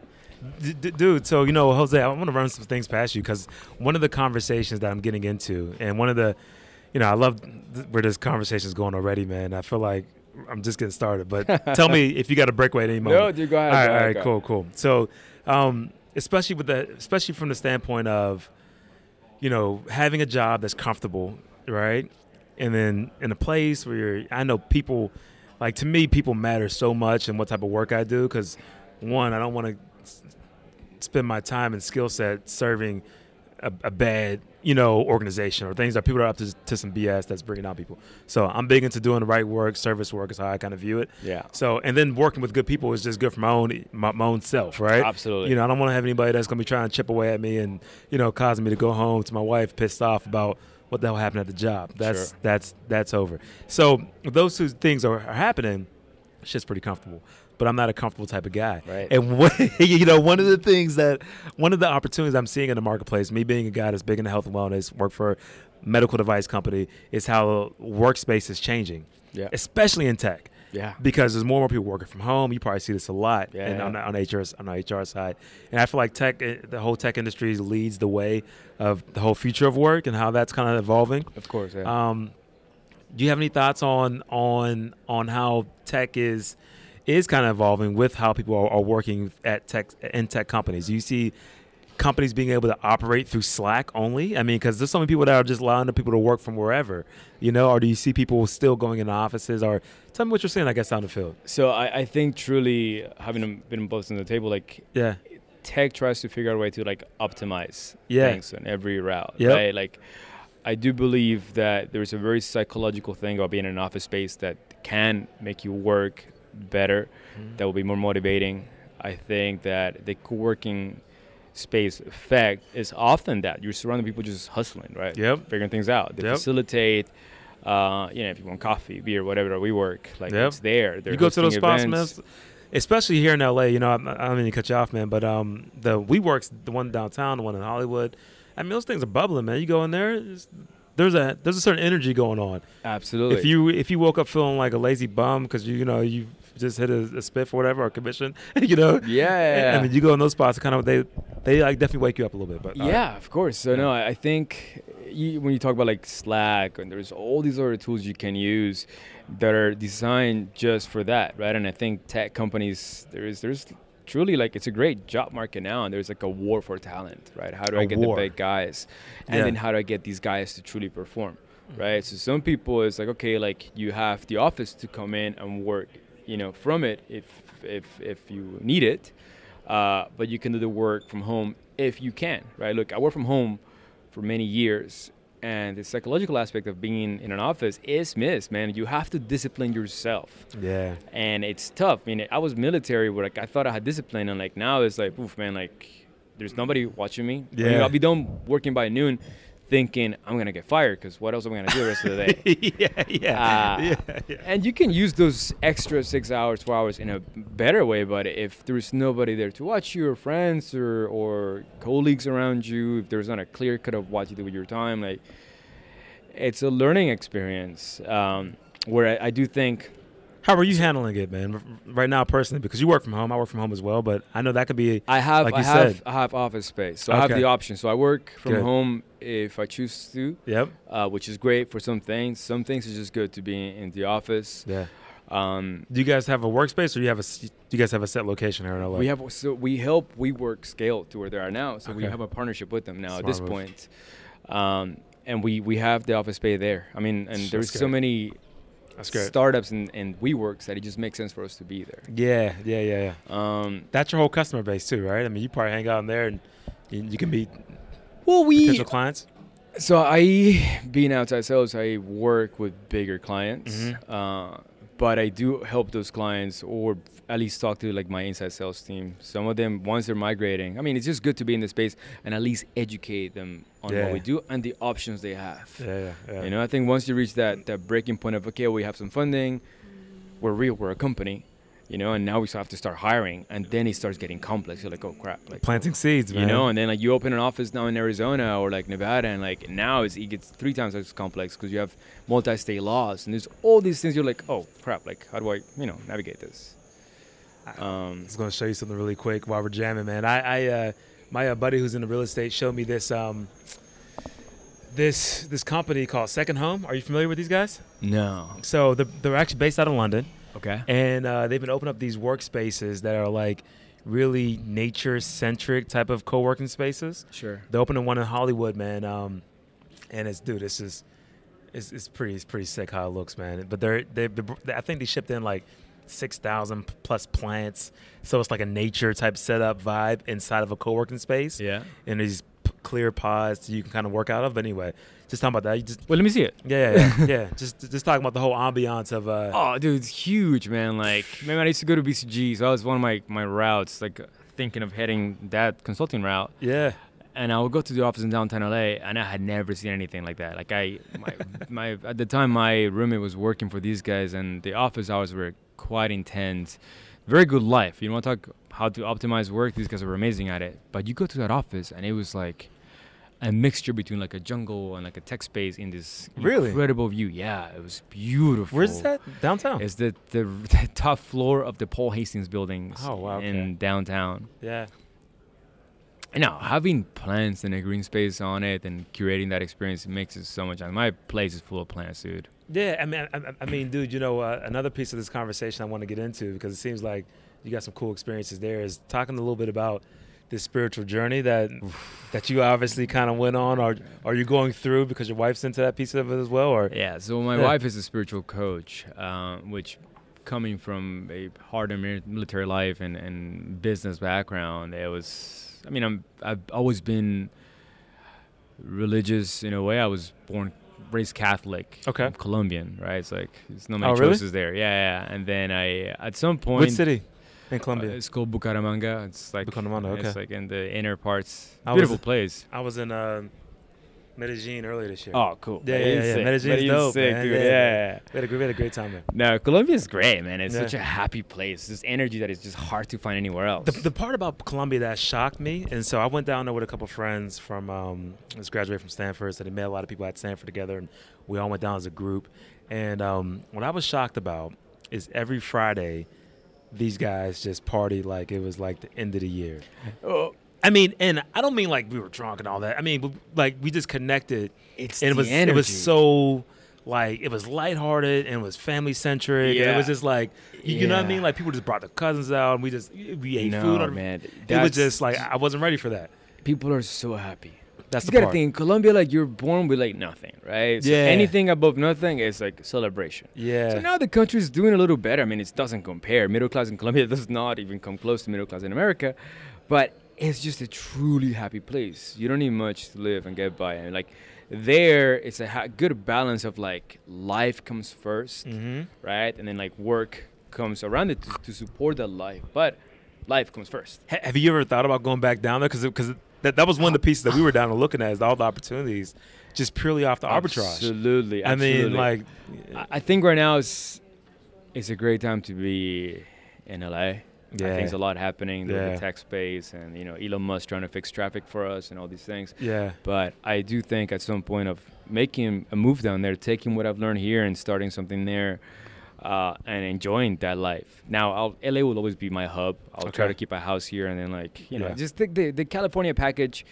D- dude, so you know, Jose, I want to run some things past you because one of the conversations that I'm getting into, and one of the, you know, I love th- where this conversation is going already, man. I feel like I'm just getting started, but tell me if you got a breakaway at any moment. No, dude, go ahead. All right, go all right, cool, cool. So, um, especially with the, especially from the standpoint of, you know, having a job that's comfortable, right, and then in a place where you're, I know people, like to me, people matter so much and what type of work I do because one, I don't want to spend my time and skill set serving a, a, bad, you know, organization or things that people are up to, to some BS that's bringing out people. So I'm big into doing the right work, service work is how I kind of view it. Yeah. So and then working with good people is just good for my own my, my own self, right? Absolutely. You know, I don't want to have anybody that's gonna be trying to chip away at me and you know causing me to go home to my wife pissed off about what the hell happened at the job. That's sure. that's that's over. So those two things are, are happening. Shit's pretty comfortable but I'm not a comfortable type of guy. Right. And what, you know, one of the things that one of the opportunities I'm seeing in the marketplace, me being a guy that's big into health and wellness, work for a medical device company, is how the workspace is changing. Yeah. Especially in tech. Yeah. Because there's more and more people working from home. You probably see this a lot yeah, and yeah. on, on HR on the HR side. And I feel like tech, eh, the whole tech industry leads the way of the whole future of work and how that's kind of evolving. Of course. Yeah. Um, do you have any thoughts on on on how tech is is kind of evolving with how people are, are working at tech in tech companies. You see companies being able to operate through Slack only? I mean, because there's so many people that are just allowing the people to work from wherever, you know. Or do you see people still going into offices? Or tell me what you're seeing, I guess, on the field. So I, I think truly having been both on the table, like yeah, tech tries to figure out a way to like optimize yeah. things on every route, yep. right? Like I do believe that there's a very psychological thing about being in an office space that can make you work better, mm-hmm. that will be more motivating. I think that the co-working space effect is often that you're surrounding people just hustling, right? Yep. Figuring things out. They yep. facilitate. Uh, you know, if you want coffee, beer, whatever, we work. Like yep. it's there. They're you go to those spots, man. Especially here in LA, you know, I, I don't mean to cut you off, man, but um, the WeWorks, the one downtown, the one in Hollywood, I mean, those things are bubbling, man. You go in there, there's a there's a certain energy going on. Absolutely. If you if you woke up feeling like a lazy bum because you you know you just hit a, a spiff or whatever or commission, you know. yeah. I mean, you go in those spots, kind of they they like definitely wake you up a little bit. But uh, yeah, of course. So Yeah. no, I I think you, when you talk about like Slack and there's all these other tools you can use that are designed just for that, right? And I think tech companies there is there's truly like it's a great job market now, and there's like a war for talent, right? How do A I get war. the big guys, and Yeah. then how do I get these guys to truly perform, right? So some people it's like okay, like you have the office to come in and work, you know, from it if if if you need it, uh, but you can do the work from home if you can, right? Look, I work from home for many years, and the psychological aspect of being in an office is missed, man. You have to discipline yourself, yeah, and it's tough. I mean, I was military, where like I thought I had discipline, and like now it's like, oof, man, like there's nobody watching me. I mean, Yeah. I'll be done working by noon, thinking I'm gonna get fired because what else am I gonna do the rest of the day? yeah, yeah, Ah. yeah, yeah. And you can use those extra six hours, four hours in a better way. But if there's nobody there to watch you, or friends, or or colleagues around you, if there's not a clear cut of what you do with your time, like it's a learning experience. Um, where I, I do think, How are you handling it, man? Right now, personally, because you work from home, I work from home as well. But I know that could be I have Like I have said. I have office space, so I have the option. So I work from Good. home if I choose to, yep, uh, which is great for some things. Some things is just good to be in the office. yeah. Um, Do you guys have a workspace, or you have a do you guys have a set location here in LA? We have so we help WeWork scale to where they are now. So we have a partnership with them now Smart at this move. point, um, and we we have the office space there. I mean, and That's there's so many That's good. startups and and WeWorks that it just makes sense for us to be there. Yeah, yeah, yeah, yeah. Um, That's your whole customer base too, right? I mean, you probably hang out in there and you, you can meet well, we potential clients. so I being outside sales, I work with bigger clients, Mhm. uh, but I do help those clients or at least talk to like my inside sales team. Some of them once they're migrating, I mean, it's just good to be in the space and at least educate them on Yeah. what we do and the options they have. Yeah, yeah. You know, I think once you reach that that breaking point of okay, we have some funding, we're real, we're a company, you know, and now we still have to start hiring, and then it starts getting complex. You're like, oh crap, like planting seeds, man. you know, and then like you open an office now in Arizona or like Nevada, and like now it's, it gets three times as complex because you have multi-state laws, and there's all these things. You're like, oh crap, like how do I, you know, navigate this? Um, I was gonna show you something really quick while we're jamming, man. I, I uh, my uh, buddy who's in the real estate showed me this um, this this company called Second Home. Are you familiar with these guys? no, So they're, they're actually based out of London, okay, and uh, they've been opening up these workspaces that are like really nature centric type of co-working spaces. sure, They're opening one in Hollywood, man. Um, and it's dude, this is it's, it's pretty it's pretty sick how it looks, man. But they're they they I think they shipped in like six thousand plus plants, so it's like a nature type setup vibe inside of a co-working space. yeah. And these p- clear pods you can kind of work out of. But anyway, just talking about that. You just Well, let me see it. yeah yeah yeah, yeah. Just just talking about the whole ambiance of uh Oh, dude, it's huge, man. Like, maybe I used to go to BCG, so that was one of my my routes. Like, thinking of heading that consulting route. yeah and I would go to the office in downtown LA, and I had never seen anything like that. Like I, my, my at the time, my roommate was working for these guys, and the office hours were quite intense. Very good life. You want to talk how to optimize work? These guys were amazing at it. But you go to that office, and it was like a mixture between like a jungle and like a tech space in this Really? incredible view. Yeah, it was beautiful. where's that downtown? It's the, the the top floor of the Paul Hastings buildings Oh, wow, in downtown. yeah now having plants and a green space on it and curating that experience makes it so much. My place is full of plants, dude. Yeah, I mean, I, I mean, dude, you know, uh, another piece of this conversation I want to get into because it seems like you got some cool experiences there is talking a little bit about this spiritual journey that that you obviously kind of went on, or are you going through because your wife's into that piece of it as well, or Yeah. So my Yeah. wife is a spiritual coach, uh, which coming from a hard mil- military life and, and business background, it was. I mean, I'm I've always been religious in a way. I was born raised Catholic. Okay. I'm Colombian, right? It's like there's not many Oh, really? choices there. Yeah, yeah. And then I at some point which city in Uh, Colombia? it's called Bucaramanga. It's like Bucaramanga, It's like in the inner parts. I was- Beautiful place. I was in uh, Medellin earlier this year. Oh, cool. Yeah, yeah, yeah. Sick. Medellin's Medellin's dope, sick, man. dude. Yeah, Yeah. yeah. we, had a, great- we had a great time there. No, Colombia is great, man. It's Yeah. such a happy place. This energy that is just hard to find anywhere else. The, the part about Colombia that shocked me, and so I went down there with a couple friends from, um, just graduated from Stanford, so they met a lot of people at Stanford together, and we all went down as a group. And um, what I was shocked about is every Friday, these guys just party like it was like the end of the year. oh, I mean, and I don't mean like we were drunk and all that. I mean, like we just connected, it's and it the was energy. it was so like it was lighthearted and it was family centric. And it was just like you, you know what I mean. Like people just brought their cousins out and we just we ate no, food. On, man. it was just like I wasn't ready for that. people are so happy. That's you the gotta part. think in Colombia, like you're born with like nothing, right? So Yeah. anything above nothing is like celebration. Yeah. So now the country's doing a little better. I mean, it doesn't compare. Middle class in Colombia does not even come close to middle class in America, but it's just a truly happy place. You don't need much to live and get by. And like there, it's a ha- good balance of like life comes 1st mm-hmm. right? And then like work comes around it to, to support that life. But life comes first. Have you ever thought about going back down there? Because because that, that was one of the pieces that we were down and looking at is all the opportunities, just purely off the arbitrage. Absolutely. I mean, like, I- think right now it's it's a great time to be in LA. I think there's a lot happening with Yeah. the tech space and you know Elon Musk trying to fix traffic for us and all these things. yeah, But I do think at some point of making a move down there, taking what I've learned here and starting something there, uh, and enjoying that life. Now, I'll, LA will always be my hub. I'll try to keep a house here and then like you know Yeah. just the, the the California package.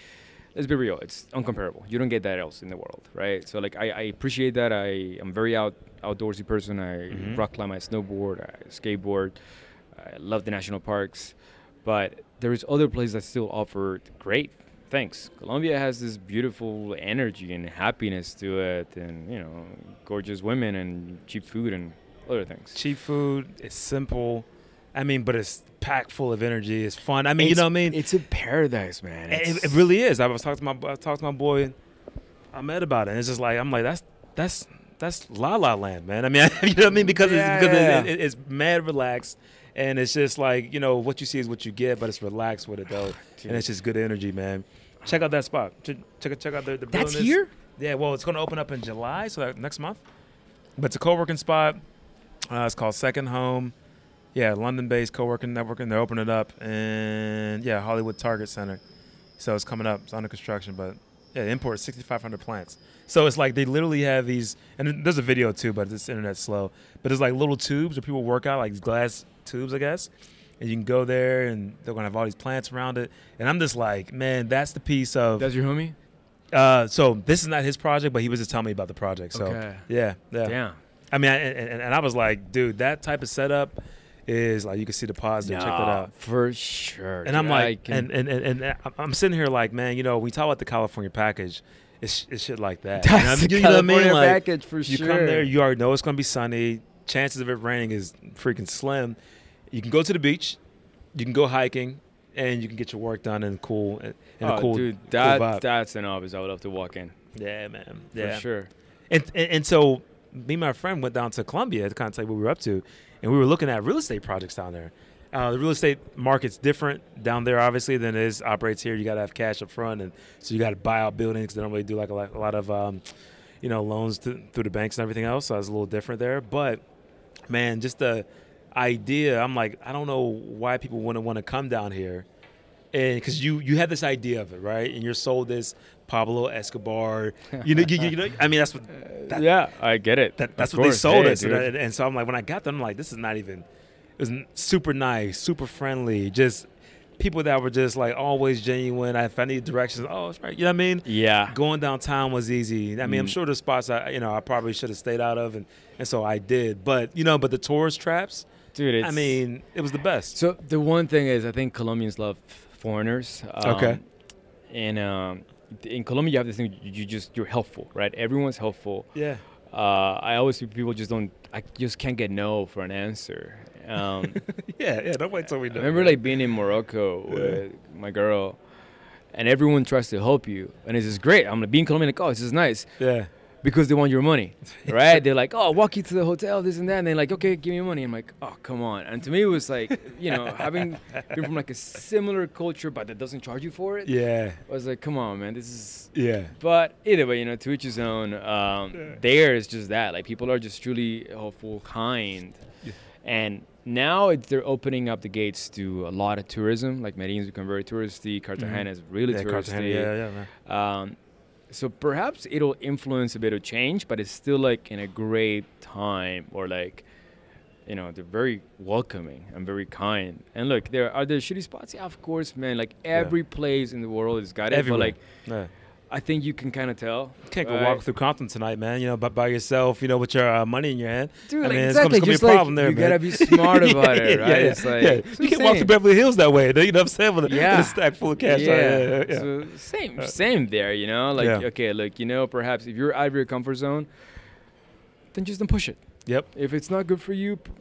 Let's be real, it's uncomparable. You don't get that else in the world, right? So like I, I appreciate that. I am very out outdoorsy person. I Mhm. rock climb, I snowboard, I skateboard. I love the national parks, but there is other places that still offer great things. Colombia has this beautiful energy and happiness to it, and you know, gorgeous women and cheap food and other things. cheap food. It's simple. I mean, but it's packed full of energy. It's fun. I mean, you know what I mean. It's a paradise, man. It, it really is. I was talking to my I talked to my boy. I met about it. And it's just like I'm like that's that's that's La La Land, man. I mean, you know what I mean because Yeah, it's because yeah, it, it, it's mad relaxed, and it's just like you know what you see is what you get, but it's relaxed with it though, Dude. and it's just good energy, man. Check out that spot. Check check, check out the, the That's building here. Yeah, well, it's going to open up in July, so that next month. But it's a co-working spot. Uh, it's called Second Home. Yeah, London-based co-working networking. They're opening it up, and yeah, Hollywood Target Center. So it's coming up. It's under construction, but yeah, they import 6,500 plants. So it's like they literally have these, and there's a video too, but this internet's slow. But there's like little tubes where people work out, like glass tubes, I guess. And you can go there, and they're gonna have all these plants around it. And I'm just like, man, that's the piece of. That's your homie. Uh, so this is not his project, but he was just telling me about the project. So Okay. yeah, yeah. Damn. I mean, I, and, and I was like, dude, that type of setup is like you can see the positive. Check that out. for sure. And I'm like, can- and, and, and and I'm sitting here like, man, you know, we talk about the California package. It's, it's shit like that. You know I That's mean? the You know what I mean? California Like, package for sure. you sure. come there, you already know it's gonna be sunny. Chances of it raining is freaking slim. You can go to the beach, you can go hiking, and you can get your work done in cool in oh, a cool, dude, cool that vibe. that's an obvious. I would love to walk in Yeah, man. for Yeah, sure. And, and and so me and my friend went down to Colombia to kind of tell you what we were up to, and we were looking at real estate projects down there. Uh, the real estate market's different down there, obviously, than it is operates here. You got to have cash up front, and so you got to buy out buildings. They don't really do like a lot, a lot of, um, you know, loans to, through the banks and everything else. So it's a little different there. But man, just the idea, I'm like, I don't know why people wouldn't want to come down here, and because you you had this idea of it, right? And you're sold this Pablo Escobar. You know, you, you know, I mean, that's what that- yeah, I get it. that, that's Of what they sold Hey, us. And, dude. I- and so I'm like, when I got there, I'm like, this is not even. It was super nice, super friendly, just people that were just like always genuine. If I need directions, oh, it's right. You know what I mean? yeah, Going downtown was easy. I mean, I'm Mm. sure the spots I, you know, I probably should have stayed out of, and, and so I did. But you know, but the tourist traps, dude. It's, I mean, it was the best. so the one thing is, I think Colombians love foreigners. Um, Okay. And um, in Colombia, you have this thing. You just you're helpful, right? Everyone's helpful. Yeah. Uh, I always see people just don't. I just can't get no for an answer. Um, yeah, yeah. Nobody told me I no. remember like being in Morocco Yeah. with my girl, and everyone tries to help you, and it's just great. I'm like being Colombian, like, oh, this is nice. yeah, because they want your money, right? They're like, oh, I'll walk you to the hotel, this and that, and they're like, okay, give me your money. I'm like, oh, come on. And to me, it was like, you know, having been from like a similar culture, but that doesn't charge you for it. Yeah. I was like, come on, man, this is. Yeah. But either way, you know, to each his own. Um, Yeah. There is just that, like people are just truly helpful, kind, Yeah. and now it's, they're opening up the gates to a lot of tourism. Like Medellin's become very touristy. Cartagena is really Mm-hmm. yeah, touristy. Cartagena, yeah, yeah, man. Um, so perhaps it'll influence a bit of change, but it's still like in a great time or like, you know, they're very welcoming and very kind. And look, there are there shitty spots. Yeah, of course, man. Like every place in the world has got it. Everywhere. But like, Yeah. I think you can kind of tell. You Can't go right? walk through Compton tonight, man. You know, by, by yourself. You know, with your uh, money in your hand. Dude, I like, mean, it's exactly. gonna, it's gonna be a like, problem there, you man. gotta be smart Yeah, about it, right? yeah, It's like yeah. it's you can't walk through. Beverly Hills that way. You know what I'm saying? With a, Yeah. a stack full of cash. Yeah. Yeah, yeah, yeah. So same, same there. You know, like Yeah. okay, look, you know, perhaps if you're out of your comfort zone, then just don't push it. Yep. If it's not good for you, p-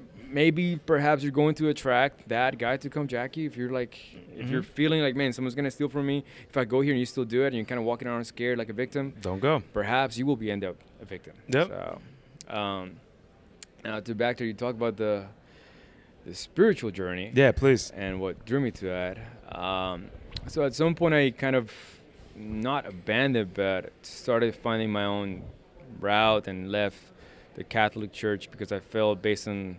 maybe perhaps you're going to attract that guy to come jack you. If you're like, if you're Mhm. feeling like, man, someone's gonna steal from me. If I go here and you still do it, and you're kind of walking around scared like a victim, Don't go. perhaps you will be end up a victim. Yep. So, um, now to back to you talk about the the spiritual journey Yeah, please. and what drew me to that. Um, so at some point, I kind of not abandoned, but started finding my own route and left the Catholic Church because I felt, based on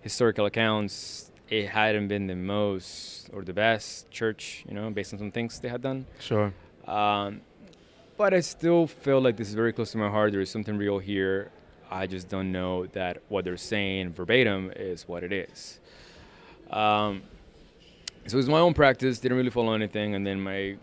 historical accounts, it hadn't been the most or the best church, you know, based on some things they had done. Sure. Um, but I still feel like this is very close to my heart. There is something real here. I just don't know that what they're saying verbatim is what it is. Um, so it was my own practice. Didn't really follow anything, and then my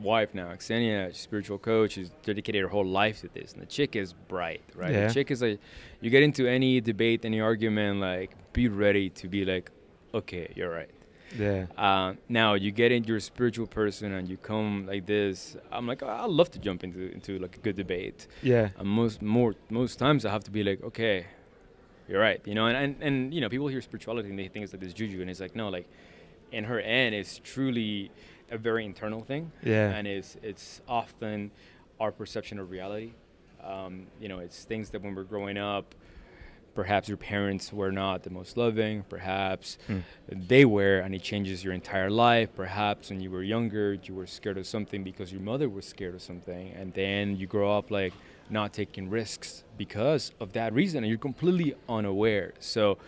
wife now, Xenia, she's a spiritual coach, she's dedicated her whole life to this. And the chick is bright, right? Yeah. The chick is like, you get into any debate, any argument, like be ready to be like, okay, you're right. Yeah. Uh, now you get into your spiritual person and you come like this. I'm like, I love to jump into into like a good debate. Yeah. And most more most times I have to be like, okay, you're right, you know. And and, and you know, people hear spirituality and they think it's like this juju, and it's like no, like in her end, it's truly a very internal thing, Yeah. and it's it's often our perception of reality. Um, you know, it's things that when we're growing up, perhaps your parents were not the most loving, perhaps Hmm. they were, and it changes your entire life. Perhaps when you were younger, you were scared of something because your mother was scared of something, and then you grow up like not taking risks because of that reason, and you're completely unaware. So,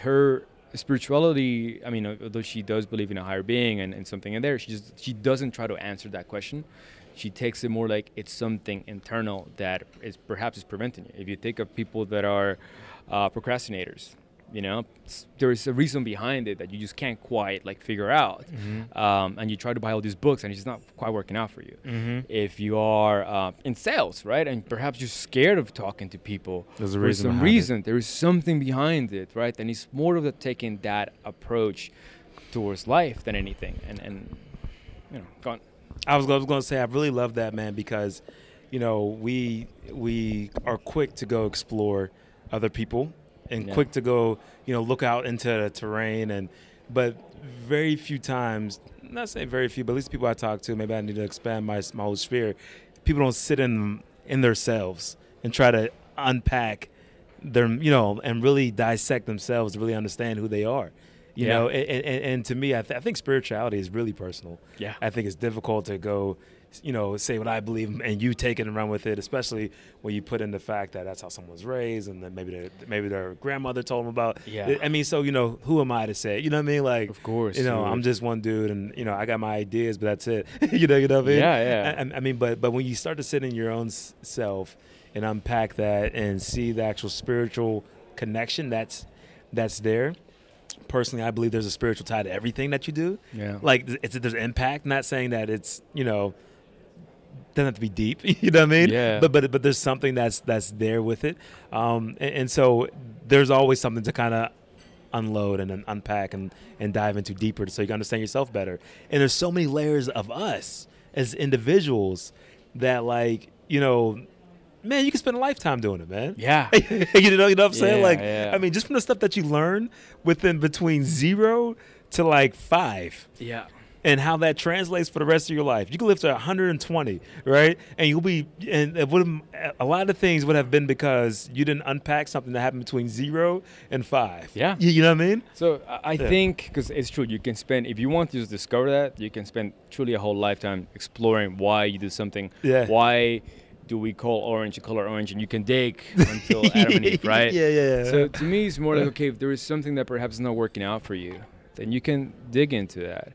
her spirituality, I mean, although she does believe in a higher being and, and something in there, she just she doesn't try to answer that question. She takes it more like it's something internal that is perhaps is preventing you. If you think of people that are uh, procrastinators, you know, there is a reason behind it that you just can't quite like figure out. Mm-hmm. Um, and you try to buy all these books and it's just not quite working out for you. Mm-hmm. If you are uh, in sales, right, and perhaps you're scared of talking to people, There's a for reason some behind it. reason, there is something behind it, right? And it's more of the taking that approach towards life than anything. And and you know, gone. I was, I was going to say I really love that man because, you know, we we are quick to go explore other people and Yeah. quick to go, you know, look out into the terrain and, but very few times, not saying very few, but at least people I talk to, maybe I need to expand my my whole sphere. People don't sit in in themselves and try to unpack their, you know, and really dissect themselves to really understand who they are. You Yeah. know, and, and, and to me, I, th- I think spirituality is really personal. Yeah. I think it's difficult to go, you know, say what I believe and you take it and run with it, especially when you put in the fact that that's how someone was raised and then maybe their maybe their grandmother told them about. Yeah. I mean, so you know, who am I to say? You know what I mean? Like, Of course, you know, dude. I'm just one dude, and you know, I got my ideas, but that's it. you know, you know what I mean? Yeah, yeah. I, I mean, but but when you start to sit in your own self and unpack that and see the actual spiritual connection that's that's there. Personally, I believe there's a spiritual tie to everything that you do Yeah. like it's there's impact not saying that it's you know doesn't have to be deep you know what i mean Yeah. but but but there's something that's that's there with it um and, and so there's always something to kind of unload and unpack and and dive into deeper so you can understand yourself better and there's so many layers of us as individuals that like you know man you can spend a lifetime doing it man yeah. you know, you know what I'm saying? Yeah, like, yeah. I mean, just from the stuff that you learn within between zero to like five, yeah. And how that translates for the rest of your life. You can live to 120, right? And you'll be, and it would a lot of things would have been because you didn't unpack something that happened between zero and five. Yeah. You, you know what I mean? So I Yeah. think because it's true, you can spend if you want to just discover that, you can spend truly a whole lifetime exploring why you do something. Yeah. Why do we call orange the color orange? And you can dig until Adam and Eve, right? Yeah, yeah, yeah. So to me, it's more like okay, if there is something that perhaps is not working out for you, then you can dig into that.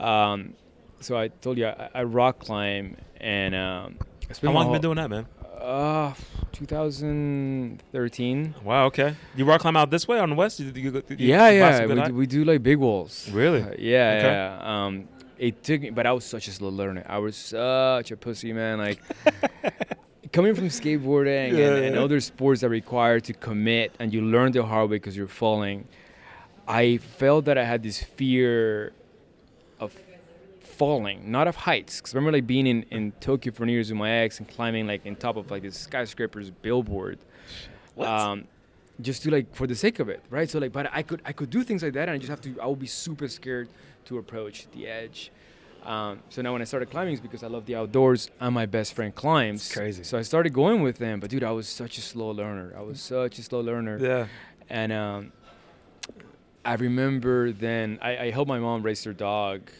Um, so I told you I, I rock climb, and um, How long you been doing that, man? Uh, 2013. Wow, okay. You rock climb out this way on the west? You, you, you, Yeah, yeah, we do, we do like big walls. Really? Uh, yeah, Okay. yeah. Um, it took me, but I was such a slow learner. I was such a pussy, man. Like coming from skateboarding Yeah, and, and yeah. other sports that require to commit, and you learn the hard way because you're falling. I felt that I had this fear falling, not of heights. Because I remember, like being in, in Tokyo for New Year's with my ex and climbing like in top of like this skyscraper's billboard. What? Um, just to like for the sake of it, right? So like, but I could I could do things like that, and I just have to. I would be super scared to approach the edge. Um, so now when I started climbing, it's because I love the outdoors, and my best friend climbs. It's crazy. So I started going with them, but dude, I was such a slow learner. I was such a slow learner. yeah. And um, I remember then I, I helped my mom raise her dog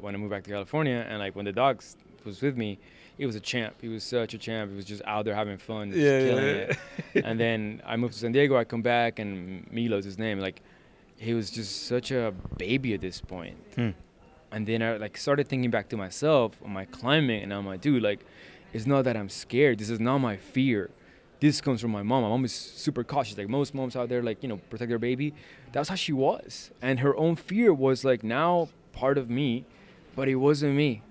when I moved back to California, and like when the dog s- was with me, he was a champ. He was such a champ. He was just out there having fun, just Yeah, killing yeah, it. and then I moved to San Diego. I come back, and Milo's his name. Like he was just such a baby at this point. Hmm. And then I like started thinking back to myself on my climbing, and I'm like, dude, like, it's not that I'm scared. This is not my fear. This comes from my mom. My mom is super cautious. Like most moms out there, like you know, protect their baby. That's how she was, and her own fear was like now part of me, but it wasn't me.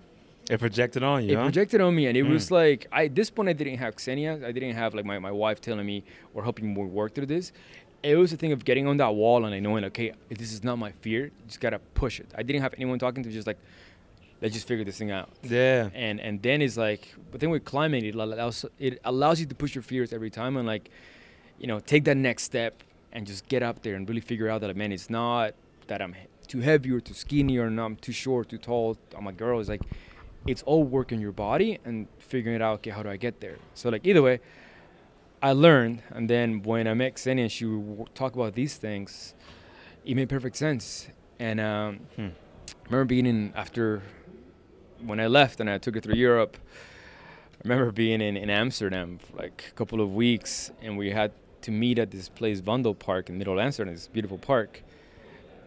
It projected on you, It huh? projected on me, and it was Mm. like I, at this point I didn't have Xenia. I didn't have like my, my wife telling me or helping me work through this. It was a thing of getting on that wall and I knowing, okay, this is not my fear. Just gotta push it. I didn't have anyone talking to. Just like, let's just figure this thing out. yeah. And and then it's like, but then with climbing, it allows it allows you to push your fears every time and like, you know, take that next step and just get up there and really figure out that man, it's not that I'm too heavy or too skinny or I'm too short, too tall. I'm a girl. It's like, it's all work in your body and figuring it out. Okay, how do I get there? So like either way, I learned, and then when I met Xenia and she would talk about these things, it made perfect sense. And um, Hmm. I remember being in after when I left and I took her through Europe. I remember being in, in Amsterdam for like a couple of weeks, and we had to meet at this place, Vondel Park, in middle of Amsterdam, this beautiful park.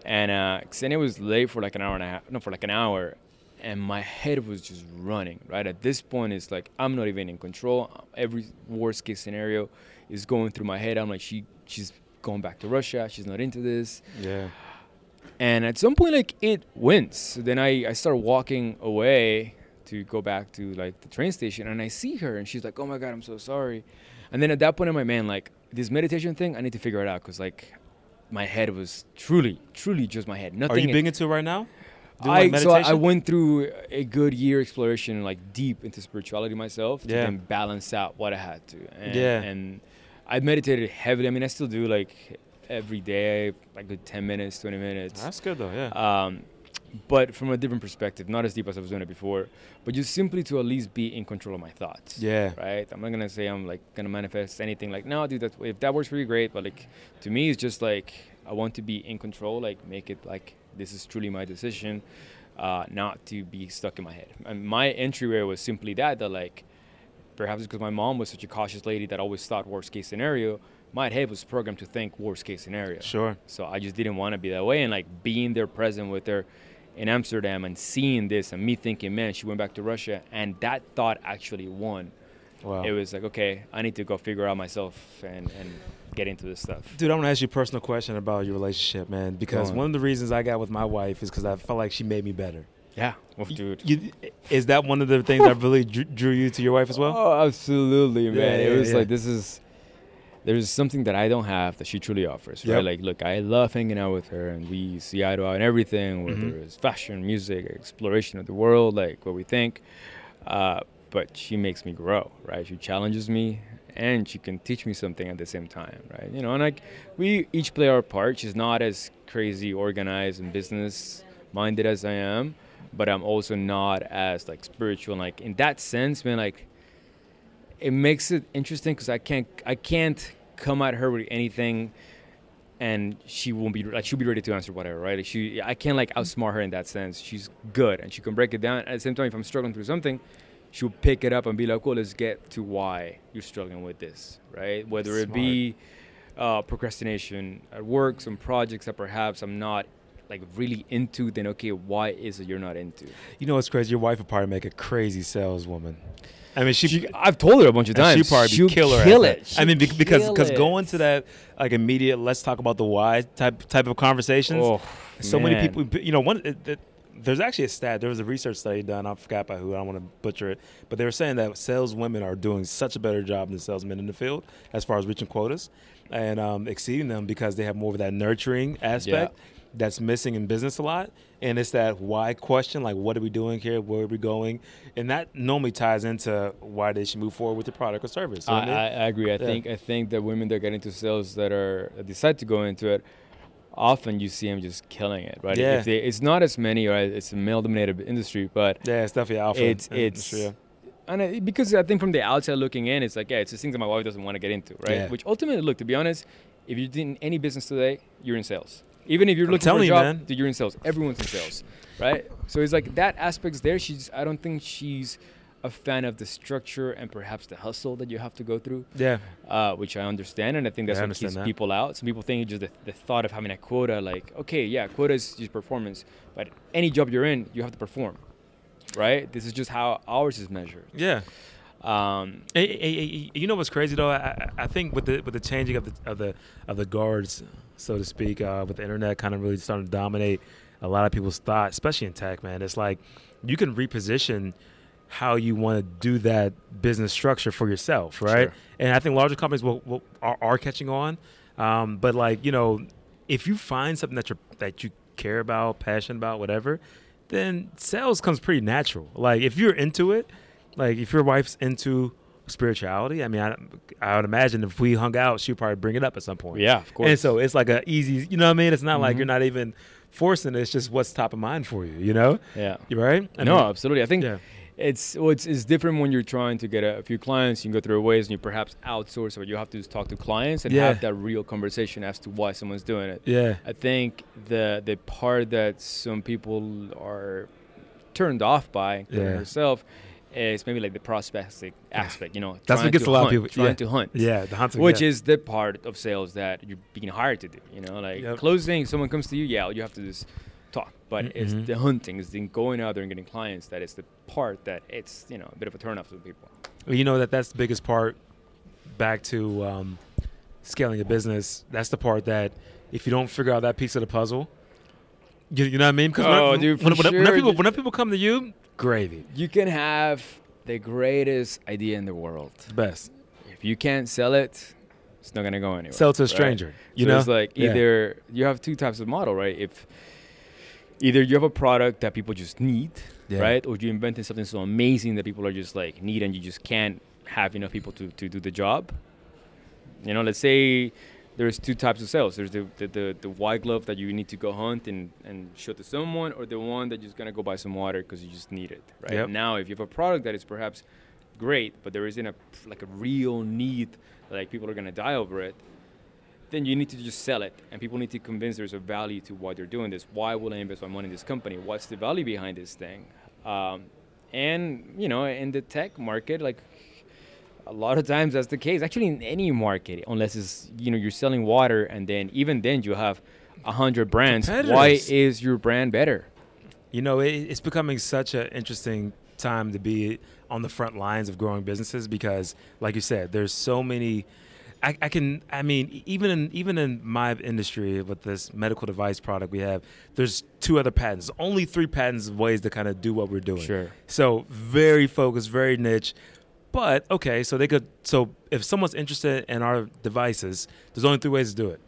And uh, Xenia was late for like an hour and a half, no, for like an hour, and my head was just running. Right at this point, it's like I'm not even in control. Every worst case scenario is going through my head. I'm like, she, she's going back to Russia. She's not into this. Yeah. And at some point, like it wins. So then I, I start walking away to go back to like the train station, and I see her, and she's like, "Oh my god, I'm so sorry." And then at that point, I'm like, "Man, like this meditation thing, I need to figure it out," because like my head was truly, truly just my head. Nothing. Are you big into it right now? Doing, I, like, so I, went through a good year exploration, like deep into spirituality myself, to then balance out what I had to. And, Yeah. And I meditated heavily. I mean, I still do like every day, like good 10 minutes, 20 minutes. That's good though. Yeah. Um, but from a different perspective, not as deep as I was doing it before, but just simply to at least be in control of my thoughts. yeah. Right. I'm not gonna say I'm like gonna manifest anything. Like, no, dude, that if that works for you, great. But like, to me, it's just like I want to be in control. Like, make it like this is truly my decision, uh, not to be stuck in my head. And my entryway was simply that. That like, perhaps because my mom was such a cautious lady that always thought worst case scenario. My head was programmed to think worst case scenario. Sure. So I just didn't want to be that way. And like being there present with her in Amsterdam and seeing this and me thinking, man, she went back to Russia. And that thought actually won. Wow. It was like, okay, I need to go figure out myself and, and get into this stuff. Dude, I want to ask you a personal question about your relationship, man. Because on. one of the reasons I got with my wife is because I felt like she made me better. Yeah. Well, dude. You, is that one of the things that really drew, drew you to your wife as well? Oh, absolutely, man. Yeah, it was yeah. like, this is, there's something that I don't have that she truly offers, right? Yep. Like, look, I love hanging out with her and we see eye to eye in everything, whether Mhm. it's fashion, music, exploration of the world, like what we think. Uh, but she makes me grow, right? She challenges me and she can teach me something at the same time, right? You know, and like we each play our part. She's not as crazy organized and business minded as I am, but I'm also not as like spiritual. Like in that sense, man, like it makes it interesting because I can't I can't come at her with anything and she won't be like she'll be ready to answer whatever right? Like she i can't like outsmart her in that sense. She's good and she can break it down. At the same time if i'm struggling through something she'll pick it up and be like well let's get to why you're struggling with this right? Whether it be uh, procrastination at work some projects that perhaps i'm not like really into then okay why is it you're not into You know what's crazy? Your wife would probably make a crazy saleswoman. I mean, she. She- I've told her a bunch of times. She'd probably She'll be killer. kill it. I mean, because because going to that like immediate let's talk about the why type type of conversations. Oh, so many people, you know, one. It, it, there's actually a stat. There was a research study done. I forgot by who. I don't want to butcher it, but they were saying that saleswomen are doing such a better job than salesmen in the field as far as reaching quotas and um, exceeding them because they have more of that nurturing aspect that's missing in business a lot. And it's that why question, like what are we doing here? Where are we going? And that normally ties into why they should move forward with the product or service. I, I I, agree. I Yeah. think I think that women that get into sales that are that decide to go into it, often you see them just killing it, right? Yeah. If they, it's not as many, right? It's a male-dominated industry, but yeah, it's definitely alpha. it's it's industry, yeah. and I, because I think from the outside looking in, it's like yeah, it's the things that my wife doesn't want to get into, right? Yeah. Which ultimately, look, to be honest, if you're in any business today, you're in sales. Even if you're I'm looking for a job, man. dude, you're in sales. Everyone's in sales, right? So it's like that aspect's there. She's I don't think she's a fan of the structure and perhaps the hustle that you have to go through Yeah. uh, which I understand, and I think that's Yeah, I what keeps that. people out. Some people think just the, the thought of having a quota, like, okay, yeah, quota is just performance, but any job you're in, you have to perform, right? This is just how ours is measured. Yeah. Um, Hey, hey, hey, hey, you know what's crazy though? I, I- I think with the with the changing of the of the of the guards, so to speak, uh, with the internet kind of really starting to dominate a lot of people's thought, especially in tech, man. It's like you can reposition how you want to do that business structure for yourself, right? Sure. And I think larger companies will, will are, are catching on, um, but like you know, if you find something that you that you care about, passionate about, whatever, then sales comes pretty natural. Like if you're into it, like if your wife's into spirituality, I mean, I, I would imagine if we hung out, she'd probably bring it up at some point. yeah, of course. And so it's like an easy, you know what I mean? It's not like Mhm. you're not even forcing it. It's just what's top of mind for you, you know? yeah. You right? I no, mean, absolutely. I think yeah. it's well, it's, it's different when you're trying to get a, a few clients. You can go through ways, and you perhaps outsource, or you have to just talk to clients and Yeah. have that real conversation as to why someone's doing it. Yeah. I think the the part that some people are turned off by, including Yeah. herself, is maybe like the prospecting aspect. You know, That's what gets a lot of people- trying yeah. to hunt. Yeah. The hunting. Which yeah. is the part of sales that you're being hired to do. You know, like Yep. closing, someone comes to you, yeah, you have to just talk. But it's Mhm. the hunting, it's the going out there and getting clients that is the part that it's you know a bit of a turn off to people. Well, you know that that's the biggest part back to um, scaling a business. That's the part that if you don't figure out that piece of the puzzle, you, you know what I mean? 'Cause Oh, when, dude, when, when, whenever sure. people, whenever people come to you, gravy. You can have the greatest idea in the world. Best. If you can't sell it, it's not gonna go anywhere. Sell to a right? stranger. You so know? it's like Yeah. either you have two types of model, right? If either you have a product that people just need, Yeah. right, or you invented something so amazing that people are just like need, and you just can't have enough people to, to do the job. You know, let's say there's two types of sales. There's the the, the, the white glove that you need to go hunt and, and show to someone, or the one that you're just gonna go buy some water because you just need it, right? Yep. Now, if you have a product that is perhaps great, but there isn't a like a real need, like people are gonna die over it, then you need to just sell it, and people need to convince there's a value to why they're doing this. Why will I invest my money in this company? What's the value behind this thing? Um, and you know, in the tech market, like a lot of times that's the case. Actually, in any market, unless it's you know you're selling water, and then even then you have a hundred brands. Why is your brand better? You know, it, it's becoming such an interesting time to be on the front lines of growing businesses because, like you said, there's so many. I, I can, I mean, even in even in my industry with this medical device product we have, there's two other patents. Only three patents of ways to kind of do what we're doing. Sure. So very focused, very niche. But okay, so they could. So if someone's interested in our devices, there's only three ways to do it.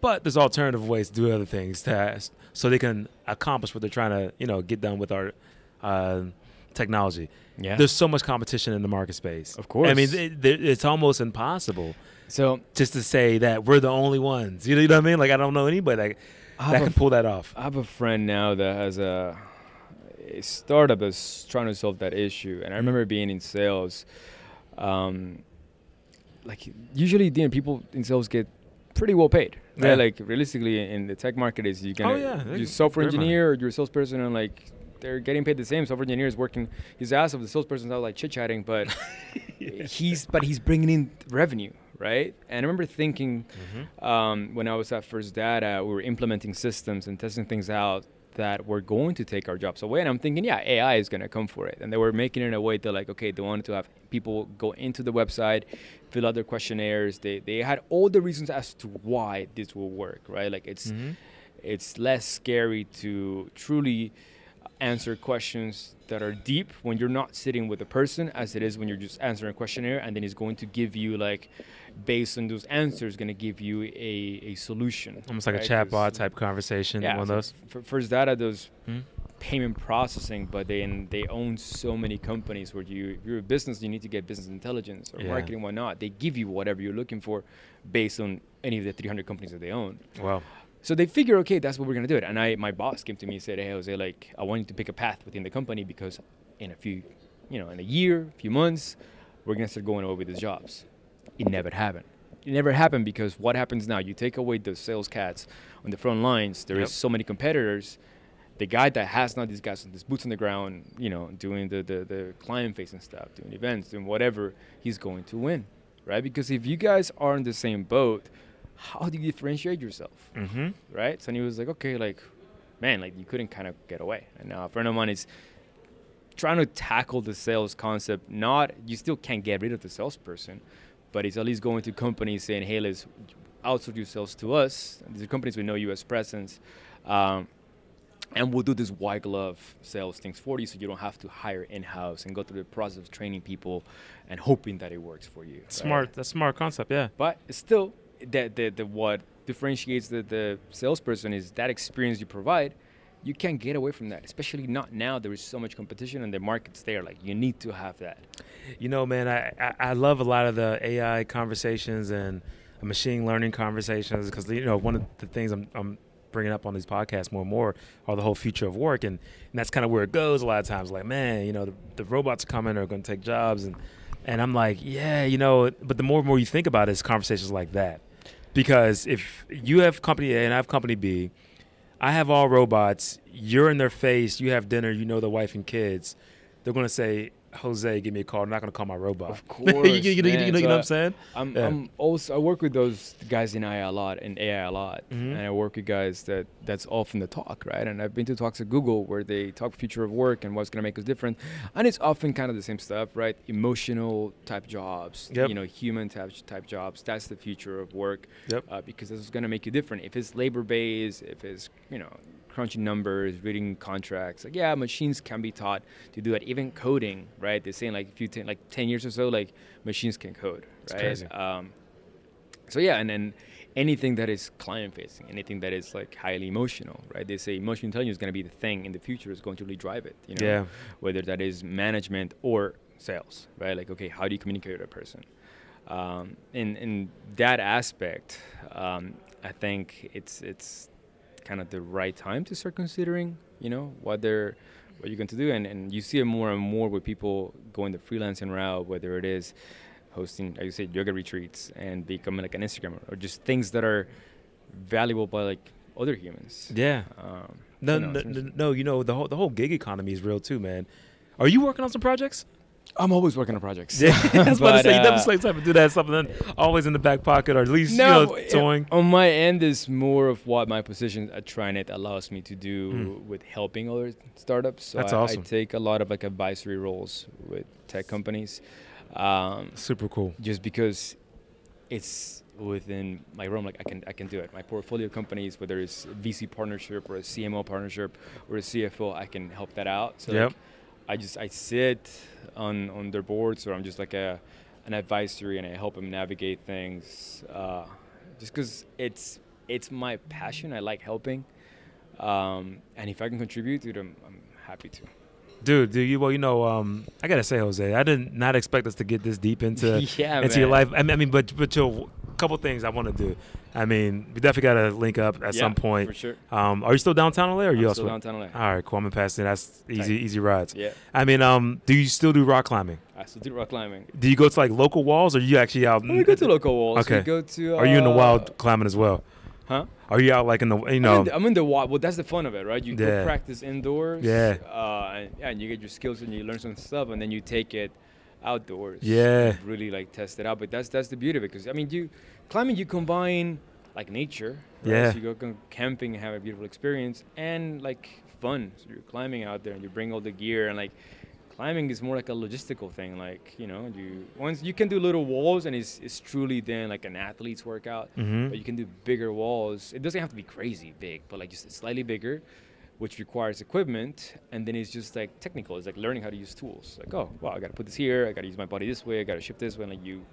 But there's alternative ways to do other things to, so they can accomplish what they're trying to, you know, get done with our uh, technology. Yeah. There's so much competition in the market space. Of course. I mean, it, it- it's almost impossible so just to say that we're the only ones. You know you know what I mean? Like I don't know anybody that, that can a, pull that off. I have a friend now that has a a startup that's trying to solve that issue. And I remember being in sales. Um, like usually, you know, people in sales get pretty well paid. Right? Yeah. Like realistically, in the tech market, is you can Oh, yeah, you're software great money. engineer or you're a salesperson, and like they're getting paid the same. Software engineer is working his ass off. The salesperson's out like chit chatting, but he's but he's bringing in revenue, right? And I remember thinking Mm-hmm. um, when I was at First Data, we were implementing systems and testing things out that were going to take our jobs away. And I'm thinking, yeah, AI is going to come for it. And they were making it in a way that, like, okay, they wanted to have people go into the website, fill out their questionnaires. They they had all the reasons as to why this will work, right? Like, it's Mhm. it's less scary to truly answer questions that are deep when you're not sitting with a person as it is when you're just answering a questionnaire and then he's going to give you like based on those answers going to give you a, a solution Almost like a right? chatbot 'Cause- type conversation. yeah one of those. f- first data does Mhm. payment processing but then they own so many companies where you if you're a business you need to get business intelligence or Yeah. marketing whatnot they give you whatever you're looking for based on any of the 300 companies that they own Wow. So they figure, okay, that's what we're gonna do it. And I, my boss came to me and said, hey, Jose, like, I want you to pick a path within the company because in a few, you know, in a year, a few months, we're gonna start going over these jobs. It never happened. It never happened because what happens now? You take away the sales cats on the front lines. There is Yep. so many competitors. The guy that has now these guys with his boots on the ground, you know, doing the, the, the client facing stuff, doing events, doing whatever, he's going to win, right? Because if you guys are in the same boat, how do you differentiate yourself? Mm-hmm. right? So he was like, okay, like, man, like you couldn't kind of get away. And now a friend of mine is trying to tackle the sales concept. Not you still can't get rid of the salesperson, but he's at least going to companies saying, hey, let's outsource your sales to us. These are companies with no U.S. presence. Um, and we'll do this white glove sales things for you so you don't have to hire in-house and go through the process of training people and hoping that it works for you right? Smart. That's a smart concept. Yeah. But still, the, the, the what differentiates the, the salesperson is that experience you provide. You can't get away from that, especially not now. There is so much competition and the market's there. Like you need to have that. You know, man, I, I, I love a lot of the AI conversations and machine learning conversations because you know one of the things I'm, I'm bringing up on these podcasts more and more are the whole future of work and, and that's kind of where it goes a lot of times. Like, man, you know, the, the robots are coming, are going to take jobs, and and I'm like, yeah, you know. But the more and more you think about it, it's conversations like that because if you have company A and I have company B, I have all robots. You're in their face. You have dinner. You know the wife and kids. They're gonna say, "Jose, give me a call." I'm not gonna call my robot. Of you, course, you, you know, you know So what I'm saying? I'm, Yeah. I'm also I work with those guys in AI a lot and AI a lot, Mhm. and I work with guys that that's often the talk, right? And I've been to talks at Google where they talk future of work and what's gonna make us different, and it's often kind of the same stuff, right? Emotional type jobs, Yep. you know, human type type jobs. That's the future of work, Yep. uh, because this is gonna make you different. If it's labor based, if it's you know crunching numbers, reading contracts, like yeah, machines can be taught to do that. Even coding, right? They're saying like if you ten, like ten years or so, like machines can code, right? crazy. Um, so yeah, and then anything that is client facing, anything that is like highly emotional, right? They say emotional intelligence is going to be the thing in the future is going to really drive it. You know, Yeah. whether that is management or sales, right? Like okay, how do you communicate with a person? Um, in in that aspect, um, I think it's it's kind of the right time to start considering, you know, what they're what you're going to do, and and you see it more and more with people going the freelancing route, whether it is hosting, like you said, yoga retreats and becoming like an Instagrammer, or just things that are valuable by like other humans. Yeah. Um, No, you know, no, no, no, you know the whole the whole gig economy is real too, man. Are you working on some projects? I'm always working on projects. Yeah, I was about to say you never uh, say type of do that something always in the back pocket or at least No, you know toying. on my end is more of what my position at TriNet allows me to do Mm. with helping other startups. So That's I, awesome. I take a lot of like advisory roles with tech companies, um, Super cool. just because it's within my realm. Like I can I can do it. My portfolio companies, whether it's VC partnership or a CMO partnership or a CFO, I can help that out. So Yep. like, I just I sit on on their boards, or I'm just like a an advisory, and I help them navigate things. Uh, just because it's it's my passion, I like helping, um, and if I can contribute to them, I'm happy to. Dude, do you well you know um I gotta say Jose I did not expect us to get this deep into yeah, into your life I mean, I mean but but your couple things I want to do. I mean, we definitely got to link up at Yeah, some point. for sure. Um, are you still downtown LA or are you I'm still downtown LA. All right, cool. I'm in Pasadena. That's easy, Tight. easy rides. Yeah, I mean, um, do you still do rock climbing? I still do rock climbing. Do you go to like local walls, or you actually out? We go to local walls. Okay. We go to. Are you in the uh, wild climbing as well? Huh? Are you out like in the you I'm know? in the, I'm in the wild. Well, that's the fun of it, right? You Yeah. practice indoors. Yeah. Uh, and, yeah, and you get your skills and you learn some stuff, and then you take it outdoors. Yeah. Really like test it out. But that's that's the beauty of it, because I mean, you climbing, you combine like nature. Right? Yeah. So you go camping and have a beautiful experience, and like fun. So you're climbing out there, and you bring all the gear, and like climbing is more like a logistical thing. Like you know, you once you can do little walls, and it's it's truly then like an athlete's workout Mhm. but you can do bigger walls. It doesn't have to be crazy big, but like just slightly bigger, which requires equipment. And then it's just like technical. It's like learning how to use tools. Like, oh, wow, I got to put this here. I got to use my body this way. I got to shift this way. And like you,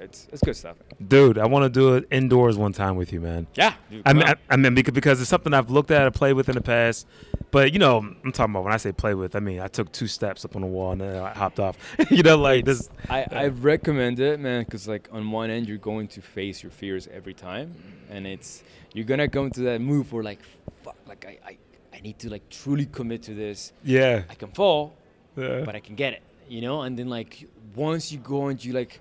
it's it's good stuff. Dude, I want to do it indoors one time with you, man. Yeah. dude, I mean. I, I mean, because, because it's something I've looked at and played with in the past. But you know, I'm talking about when I say play with, I mean I took two steps up on the wall and then I hopped off. you know, like this. I, I recommend it, man, because like on one end you're going to face your fears every time, and it's you're gonna go into that move where like, fuck, like I, I, I need to like truly commit to this. Yeah. I can fall, yeah. but I can get it, you know. And then like once you go and you like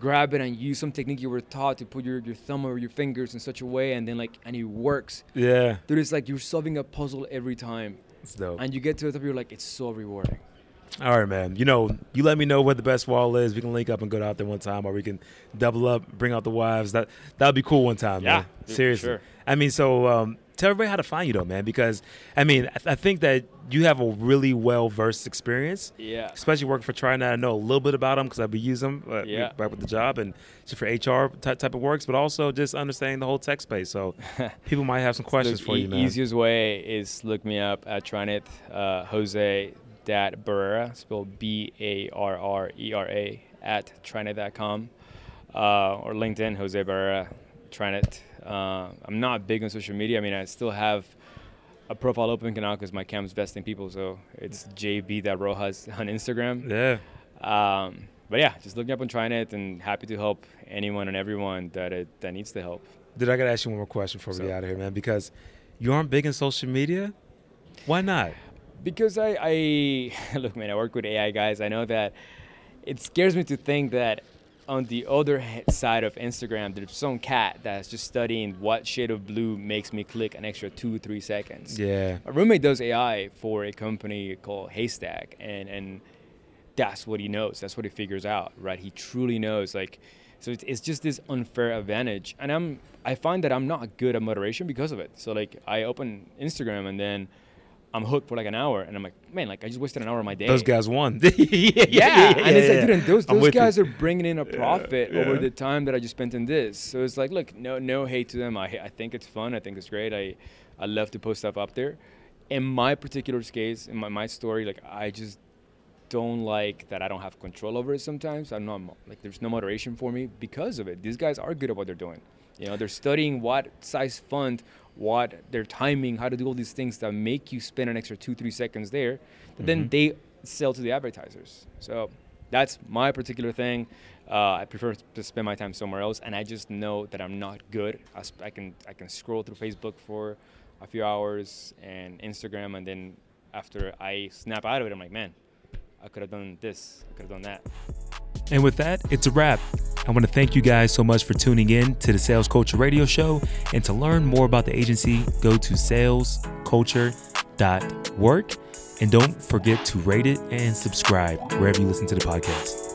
grab it and use some technique you were taught to put your, your thumb or your fingers in such a way, and then like and it works. yeah. Dude, it's like you're solving a puzzle every time, It's dope. and you get to the top, you're like, it's so rewarding. All right, man. You know, you let me know where the best wall is. We can link up and go out there one time, or we can double up, bring out the wives. That that'd be cool one time, Yeah, man. Seriously. sure. I mean, so um, tell everybody how to find you, though, man. Because I mean, I, I think that you have a really well versed experience, Yeah. especially working for TriNet. I know a little bit about them because I be use them uh, Yeah. back with the job and just for HR type, type of works, but also just understanding the whole tech space. So people might have some questions Look, for e- you, man. The easiest way is look me up at TriNet, uh, Jose Dat Barrera, spelled B A R R E R A at Trinet.com, uh, or LinkedIn, Jose Barrera, TriNet. Uh, I'm not big on social media. I mean, I still have a profile open now because my cam's vesting people, so it's jb.rojas on Instagram. Yeah. Um, but yeah, just looking up on TriNet and happy to help anyone and everyone that it, that needs the help. Did I gotta ask you one more question before we get out of here, man? Because you aren't big in social media. Why not? because I, I look man i work with ai guys i know that it scares me to think that on the other side of instagram there's some cat that's just studying what shade of blue makes me click an extra two three seconds. Yeah. my roommate does ai for a company called haystack and and that's what he knows that's what he figures out right? He truly knows like so it's, it's just this unfair advantage and i'm i find that i'm not good at moderation because of it. So like i open instagram and then i'm hooked for like an hour and i'm like man like i just wasted an hour of my day Those guys won. yeah, yeah, yeah, and it's like, dude, those, those with you. guys are bringing in a profit over the time that I just spent in this. So it's like, look, no, no hate to them. I, I think it's fun. I think it's great. I, I love to post stuff up there. In my particular case, in my, my story, like I just don't like that I don't have control over it sometimes. I'm not like there's no moderation for me because of it. These guys are good at what they're doing. You know, they're studying what size font, what their timing, how to do all these things that make you spend an extra two, three seconds there. That Then they sell to the advertisers. So that's my particular thing. Uh, I prefer to spend my time somewhere else, and I just know that I'm not good. I, sp- I can I can scroll through Facebook for a few hours and Instagram, and then after I snap out of it, I'm like, man, I could have done this, I could have done that. And with that, it's a wrap. I want to thank you guys so much for tuning in to the Sales Culture Radio Show. And to learn more about the agency, go to salesculture.work. And don't forget to rate it and subscribe wherever you listen to the podcast.